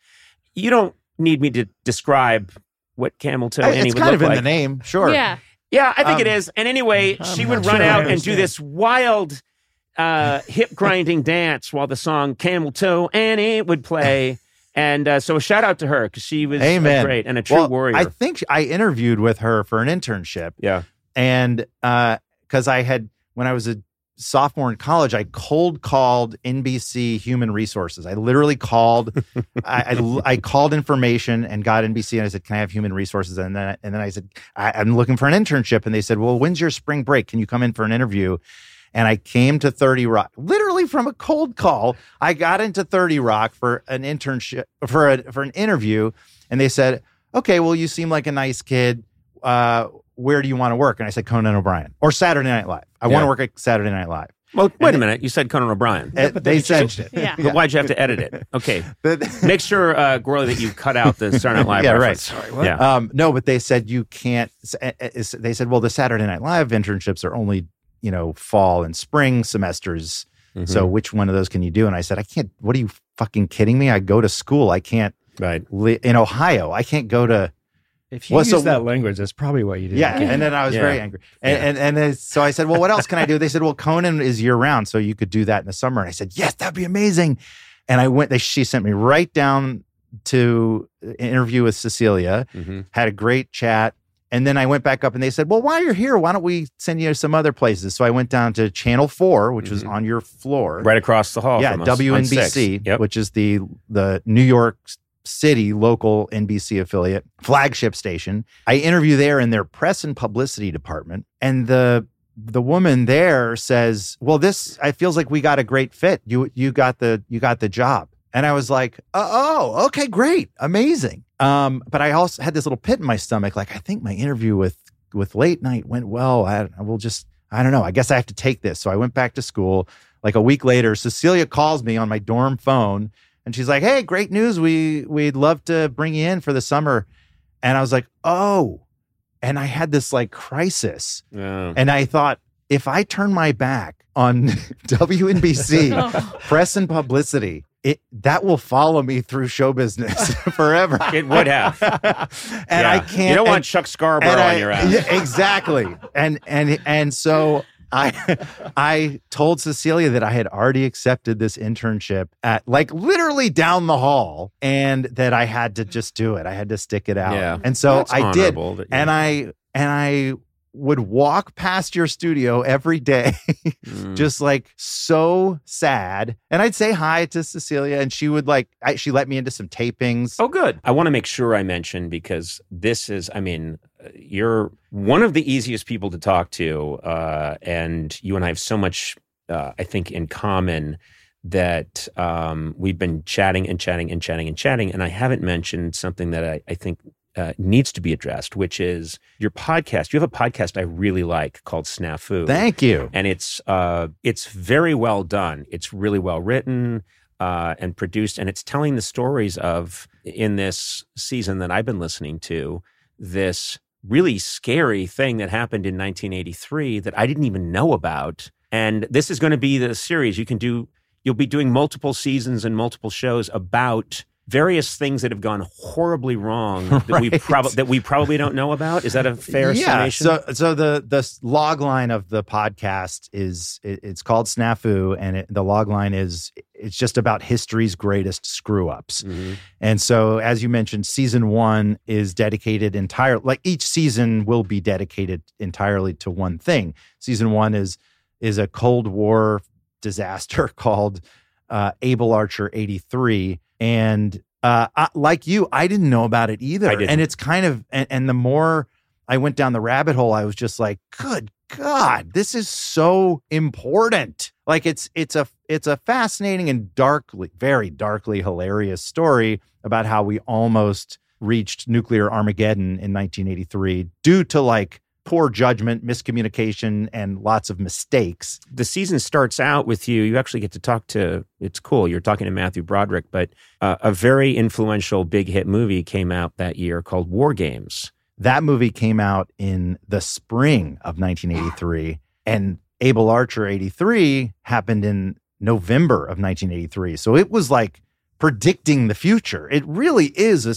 You don't need me to describe what Camel Toe Annie it's would kind of in like." the name, sure. yeah. Yeah, I think it Um, is. And anyway, I'm she would run sure out and do this wild uh, hip grinding dance while the song Camel Toe Annie would play. And uh, so a shout out to her because she was uh, Amen. great and a true Well, warrior. I think I interviewed with her for an internship, yeah. and because I had when I was a sophomore in college, I cold called NBC Human Resources. I literally called, I, I, I called information and got NBC, and I said, "Can I have Human Resources?" And then and then I said, I, "I'm looking for an internship," and they said, "Well, when's your spring break? Can you come in for an interview?" And I came to 30 Rock, literally from a cold call. I got into 30 Rock for an internship for a for an interview, and they said, "Okay, well, you seem like a nice kid. Uh, where do you want to work? And I said Conan O'Brien or Saturday Night Live. I want to work at Saturday Night Live. Well, wait a minute. You said Conan O'Brien. Uh, they said, it. Yeah. But why'd you have to edit it? Okay. that- Make sure, uh, Gourley, that you cut out the Saturday Night Live Yeah, right. Sorry, what? Yeah. Um, no, but they said you can't. s- uh, s- They said, well, the Saturday Night Live internships are only, you know, fall and spring semesters. Mhm. So which one of those can you do? And I said, I can't. What are you fucking kidding me? I go to school. I can't right. li- in Ohio. I can't go to. If you Well, use so- that language, that's probably what you did. Yeah. And then I was Yeah. very angry. And, Yeah. and, and then, so I said, well, what else can I do? They said, well, Conan is year round. So you could do that in the summer. And I said, yes, that'd be amazing. And I went, they, she sent me right down to an interview with Cecilia. hmm had a great chat. And then I went back up and they said, Well, while you're here, why don't we send you to some other places? So I went down to Channel 4, which was Mhm. on your floor. Right across the hall. yeah, from us, WNBC. Yep. which is the the New York City local NBC affiliate flagship station. I interview there in their press and publicity department. And the the woman there says, "Well, this I feels like we got a great fit. You you got the you got the job." And I was like, "Oh, oh, okay, great, amazing." Um, but I also had this little pit in my stomach, like I think my interview with with late night went well. I, I will just I don't know. I guess I have to take this. So I went back to school. Like a week later, Cecilia calls me on my dorm phone, and she's like, "Hey, great news! We we'd love to bring you in for the summer." And I was like, "Oh." And I had this like crisis. Yeah. And I thought, if I turn my back on WNBC, press and publicity, it that will follow me through show business forever. It would have. and I can't. You don't and- want Chuck Scarborough I- on your ass. Yeah, exactly. And and and so I I told Cecilia that I had already accepted this internship at like literally down the hall and that I had to just do it. I had to stick it out. Yeah. And so That's I did. And I and I would walk past your studio every day Mm. just like so sad and i'd say hi to cecilia and she would like I, she let me into some tapings Oh, good. I want to make sure I mention because this is, I mean, you're one of the easiest people to talk to. Uh, and you and I have so much, uh, I think, in common that um, we've been chatting and chatting and chatting and chatting. And I haven't mentioned something that I, I think uh, needs to be addressed, which is your podcast. You have a podcast I really like called Snafu thank you and it's uh, it's very well done. It's really well written uh, and produced, and it's telling the stories of in this season that I've been listening to this really scary thing that happened in 1983 that I didn't even know about. And this is going to be the series you can do. You'll be doing multiple seasons and multiple shows about various things that have gone horribly wrong that we probably that we probably don't know about. Is that a fair yeah summation? so so the the log line of the podcast is it, it's called snafu and it, the log line is it's just about history's greatest screw ups Mhm. And so, as you mentioned, season one is dedicated entire like each season will be dedicated entirely to one thing. Season one is is a Cold War disaster called uh, Able Archer eighty three, and uh, I, like you, I didn't know about it either. And it's kind of and, and the more I went down the rabbit hole, I was just like, good God, this is so important. Like it's it's a it's a fascinating and darkly, very darkly hilarious story about how we almost reached nuclear Armageddon in 1983 due to like poor judgment, miscommunication, and lots of mistakes. the season starts out with you. You actually get to talk to. It's cool. You're talking to Matthew Broderick, but uh, a very influential big hit movie came out that year called War Games. That movie came out in the spring of 1983, and Able Archer 83 happened in November of 1983. So it was like predicting the future. It really is a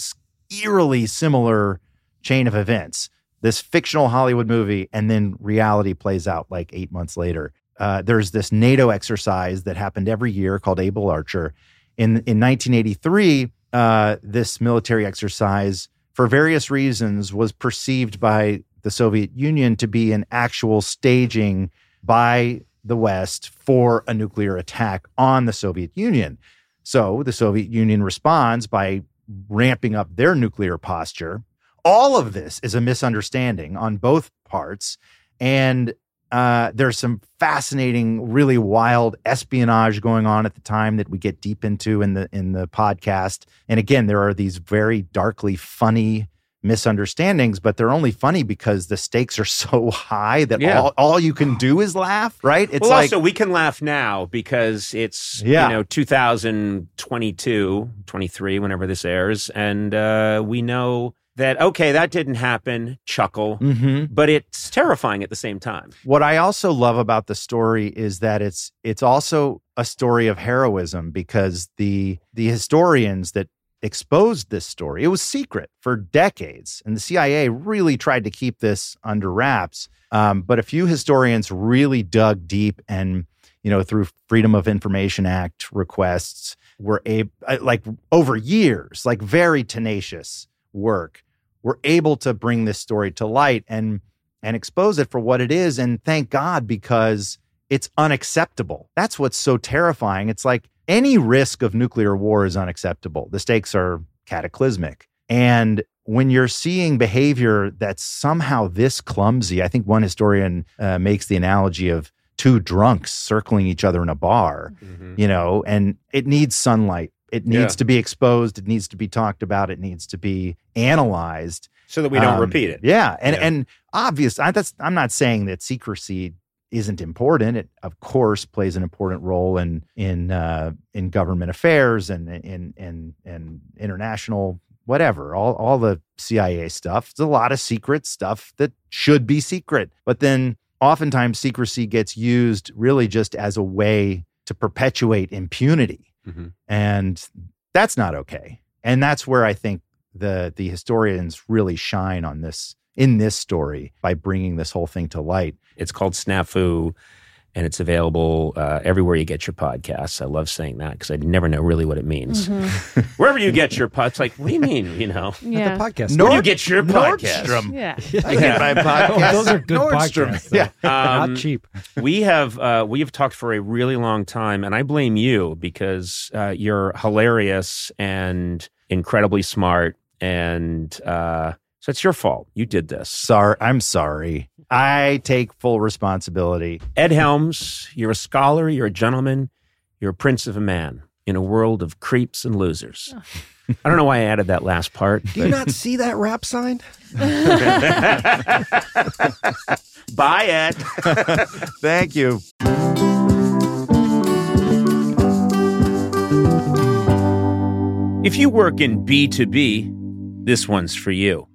eerily similar chain of events. This fictional Hollywood movie, and then reality plays out like eight months later. Uh, there's this NATO exercise that happened every year called Able Archer. In in 1983, uh, this military exercise, for various reasons, was perceived by the Soviet Union to be an actual staging by the West for a nuclear attack on the Soviet Union. So the Soviet Union responds by ramping up their nuclear posture. All of this is a misunderstanding on both parts. And uh, there's some fascinating, really wild espionage going on at the time that we get deep into in the in the podcast. And again, there are these very darkly funny misunderstandings, but they're only funny because the stakes are so high that Yeah. all, all you can do is laugh, right? It's well, like also we can laugh now because it's Yeah. you know 2022, 23, whenever this airs, and uh, we know that okay, that didn't happen. Chuckle, Mhm. but it's terrifying at the same time. What I also love about the story is that it's it's also a story of heroism because the the historians that exposed this story it was secret for decades and the CIA really tried to keep this under wraps um, but a few historians really dug deep and you know through Freedom of Information Act requests were able like over years like very tenacious work were able to bring this story to light and and expose it for what it is. And thank God because it's unacceptable. That's what's so terrifying. It's like any risk of nuclear war is unacceptable. The stakes are cataclysmic. And when you're seeing behavior that's somehow this clumsy, I think one historian uh, makes the analogy of two drunks circling each other in a bar, you know, and it needs sunlight. It needs Yeah. to be exposed. It needs to be talked about. It needs to be analyzed So that we don't um, repeat it. Yeah, and Yeah. and obvious. I, that's I'm not saying that secrecy isn't important. It of course plays an important role in in uh, in government affairs and in in in international whatever. All all the CIA stuff. There's a lot of secret stuff that should be secret, but then oftentimes secrecy gets used really just as a way to perpetuate impunity, Mhm. and that's not okay. And that's where I think the the historians really shine on this in this story by bringing this whole thing to light. It's called Snafu, and it's available uh, everywhere you get your podcasts. I love saying that because I never know really what it means. Wherever you get your podcasts, like, what do you mean? You know, Yeah. The podcast. where do you get your podcast? Nordstrom. Yeah. I get my podcast. Those are good Nordstrom. podcasts. though. Yeah. Um, Not cheap. we have uh, we have talked for a really long time, and I blame you because uh, you're hilarious and incredibly smart, and uh, so it's your fault. You did this. Sorry, I'm sorry. I take full responsibility. Ed Helms, you're a scholar, you're a gentleman, you're a prince of a man in a world of creeps and losers. Oh. I don't know why I added that last part. Do you not see that rap sign? Bye, Ed. Thank you. If you work in B2B, this one's for you.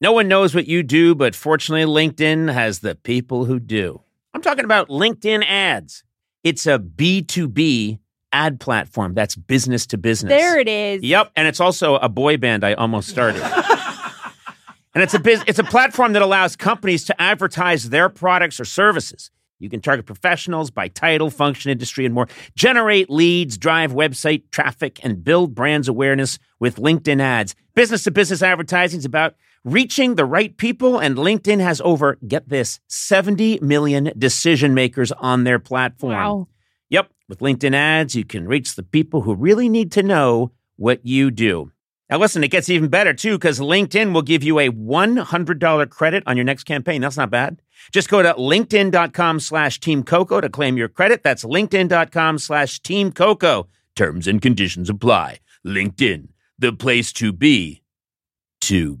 No one knows what you do, but fortunately, LinkedIn has the people who do. I'm talking about LinkedIn ads. It's a B2B ad platform that's business to business. There it is. Yep, and it's also a boy band I almost started. and it's a biz- it's a platform that allows companies to advertise their products or services. You can target professionals by title, function, industry, and more. Generate leads, drive website traffic, and build brands awareness with LinkedIn ads. Business to business advertising is about reaching the right people, and LinkedIn has over, get this, 70 million decision makers on their platform. Wow. Yep. With LinkedIn ads, you can reach the people who really need to know what you do. Now, listen, it gets even better too because LinkedIn will give you a $100 credit on your next campaign. That's not bad. Just go to linkedin.com slash team Coco to claim your credit. That's linkedin.com slash team Coco. Terms and conditions apply. LinkedIn, the place to be, to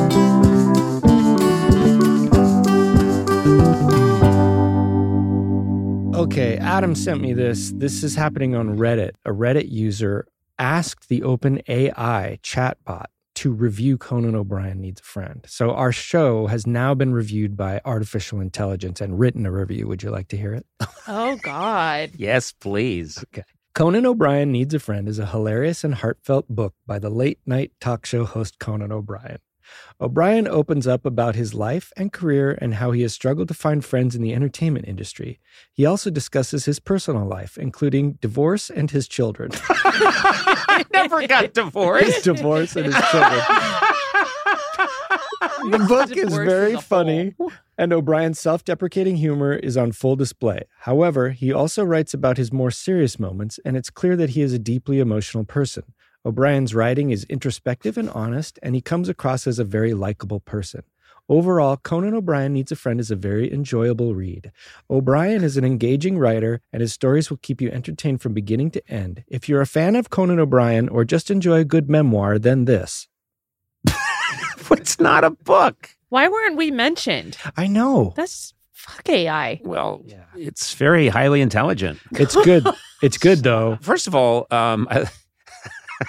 Okay, Adam sent me this. This is happening on Reddit. A Reddit user asked the OpenAI chatbot to review Conan O'Brien Needs a Friend. So our show has now been reviewed by artificial intelligence and written a review. Would you like to hear it? Oh God. Yes, please. Okay. Conan O'Brien Needs a Friend is a hilarious and heartfelt book by the late night talk show host Conan O'Brien. O'Brien opens up about his life and career and how he has struggled to find friends in the entertainment industry. He also discusses his personal life, including divorce and his children. I never got his divorced. divorce and his children. The book is very funny, and O'Brien's self deprecating humor is on full display. However, he also writes about his more serious moments, and it's clear that he is a deeply emotional person. O'Brien's writing is introspective and honest, and he comes across as a very likable person. Overall, Conan O'Brien Needs a Friend is a very enjoyable read. O'Brien is an engaging writer, and his stories will keep you entertained from beginning to end. If you're a fan of Conan O'Brien or just enjoy a good memoir, then this. it's not a book. Why weren't we mentioned? I know. That's fuck AI. Well, it's very highly intelligent. It's good. it's good, though. First of all, um, I,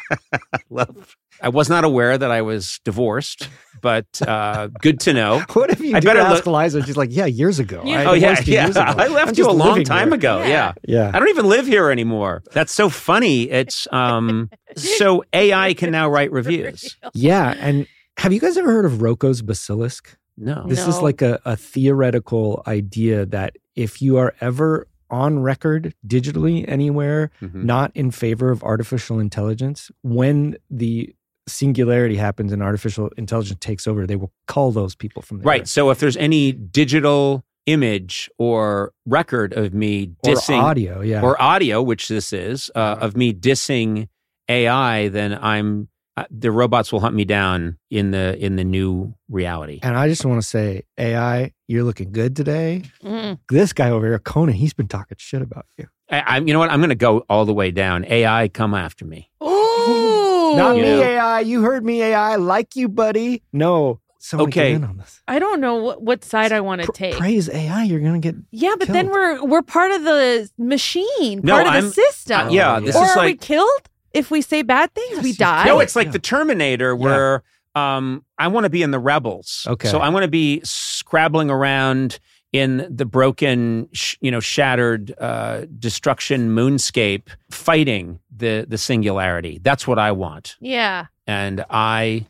love. I was not aware that I was divorced, but uh, good to know. What if you I do better ask look- Liza? She's like, yeah, years ago. Yeah. I Oh yeah, yeah. years ago. I I'm left you a long time here." ago. Yeah. Yeah. Yeah. I don't even live here anymore. That's so funny. It's um so AI can now write reviews. Yeah. And have you guys ever heard of Roko's basilisk? No. This is like a, a theoretical idea that if you are ever on record digitally anywhere, Mhm. not in favor of artificial intelligence, when the singularity happens and artificial intelligence takes over, they will call those people from there. Right. So if there's any digital image or record of me Or dissing audio. Yeah. or audio, which this is, uh, of me dissing AI, then I'm uh, the robots will hunt me down in the in the new reality. and I just want to say, AI, you're looking good today. Mm. This guy over here, Conan, he's been talking shit about you. I, I'm, you know what? I'm going to go all the way down. AI, come after me. Ooh. Not You me, know. AI. You heard me, AI. Like you, buddy. No. Someone Okay. in on this. I don't know what, what side I want to Pr- take. praise AI. You're gonna get. yeah, but then we're we're part of the machine, No, part of I'm- the system. Uh, yeah, this or is are we like killed if we say bad things? we die. no, it's like Yeah. the Terminator where um, I want to be in the rebels. Okay. so I want to be scrabbling around in the broken, sh- you know, shattered uh, destruction moonscape, fighting the the singularity. That's what I want, yeah. and I.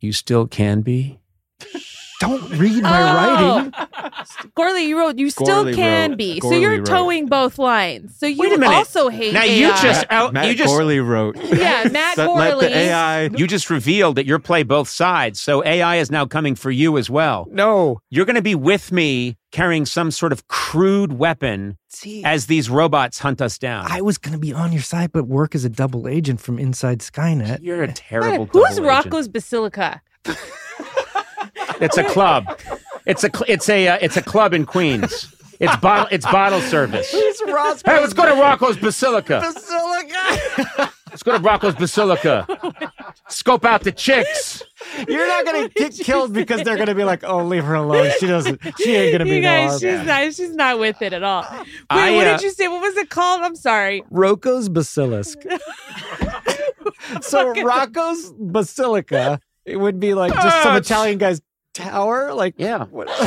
You still can be. Don't read my Oh. writing. Gourley, you wrote you still Gourley can wrote- be. so Gourley you're wrote. towing both lines. So you Wait a minute. also hate Now AI. you just out. Matt you just Gourley wrote. yeah, Matt Let- let Gourley. the AI. you just revealed that you're play both sides. So AI is now coming for you as well. No. You're going to be with me carrying some sort of crude weapon See, as these robots hunt us down. I was gonna be on your side, but work as a double agent from inside Skynet. You're a terrible. double Who's double Rocco's Basilica? agent. It's a club. It's a cl- it's a uh, it's a club in Queens. It's bottle it's bottle service. Hey, let's go to Rocco's Basilica. Basilica. Let's go to Rocco's Basilica. Scope out the chicks. You're not gonna get killed because they're gonna be like, "Oh, leave her alone. She doesn't. She ain't gonna be You no guys, harm." she's not. She's not with it at all. Wait, I, what uh, did you say? What was it called? I'm sorry. Roko's basilisk. so Rocco's basilica, it would be like just some Italian guy's tower. Like, Yeah. what-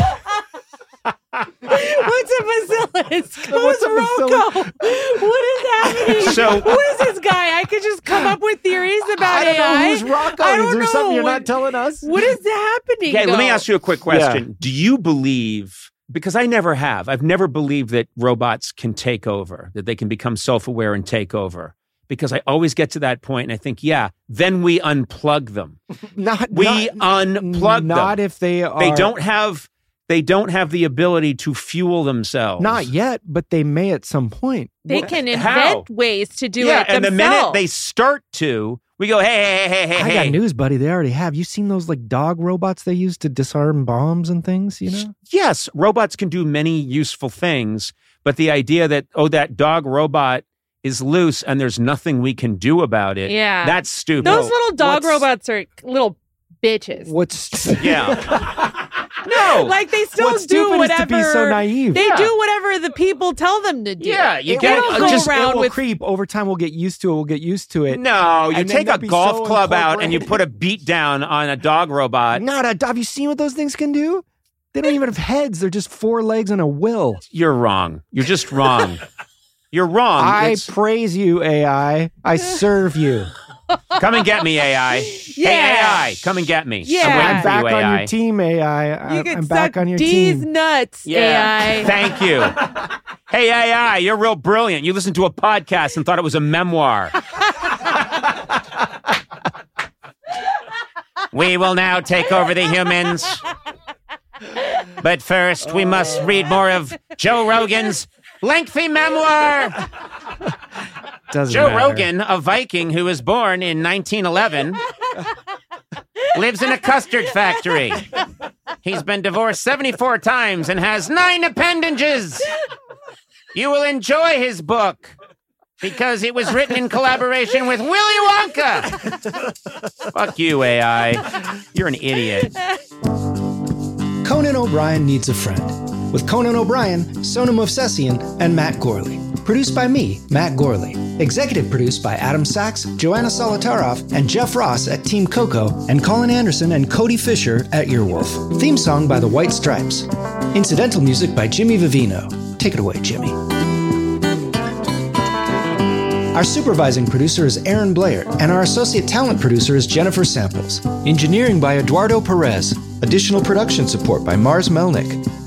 What's a basilisk? Who's What's a Rocco? What is happening? So- who is this guy? I could just come up with theories about I don't AI. know who's Rocco. I Is don't there know. something you're What- not telling us? What is happening? Okay, let me ask you a quick question. Do you believe, because I never have, I've never believed that robots can take over, that they can become self aware and take over. Because I always get to that point and I think, yeah, then we unplug them. Not We not, unplug Not them. if they are. They don't have they don't have the ability to fuel themselves. Not yet, but they may at some point. They What- can invent how? ways to do yeah, it and the minute they start to, we go, hey, hey, hey, hey, hey. I hey. got news, buddy. They already have. You seen those like dog robots they use to disarm bombs and things? You know. yes, robots can do many useful things, but the idea that oh, that dog robot is loose and there's nothing we can do about it. Yeah. that's stupid. Those little dog what's- robots are little bitches. What's yeah. no, Like they still What's do stupid whatever. is to be so naive. They Yeah. do whatever the people tell them to do. yeah, you It get will uh, go just around it will with- creep over time. We'll get used to it. We'll get used to it. no. You And take a golf so club out and you put a beat down on a dog robot. Not a. Have you seen what those things can do? They don't even have heads. They're just four legs and a will. You're wrong. You're just wrong. You're wrong. I It's- praise you, AI. I serve you. Come and get me, AI. Hey, Yeah. AI, come and get me. Yeah. I'm waiting I'm for back you, on AI. your team, AI. I, You can I'm back suck on your team. D's team. nuts, AI. Thank you. Hey, AI, you're real brilliant. You listened to a podcast and thought it was a memoir. we will now take over the humans. But first, we must read more of Joe Rogan's lengthy memoir. Doesn't Joe matter. Rogan, a Viking who was born in 1911, lives in a custard factory. He's been divorced 74 times and has nine appendages. You will enjoy his book because it was written in collaboration with Willy Wonka. Fuck you, AI. You're an idiot. Conan O'Brien Needs a Friend. With Conan O'Brien, Sona Movsesian, and Matt Gourley. Produced by me, Matt Gourley. Executive produced by Adam Sachs, Joanna Solotaroff, and Jeff Ross at Team Coco, and Colin Anderson and Cody Fisher at Earwolf. Theme song by the White Stripes. Incidental music by Jimmy Vivino. Take it away, Jimmy. Our supervising producer is Aaron Blair, and our associate talent producer is Jennifer Samples. Engineering by Eduardo Perez. Additional production support by Mars Melnick.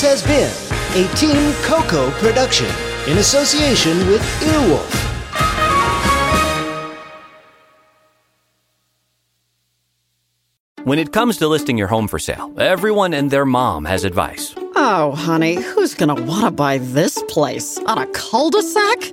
This has been a Team Coco production in association with Earwolf. When it comes to listing your home for sale, everyone and their mom has advice. Oh, honey, who's gonna want to buy this place? On a cul de sac?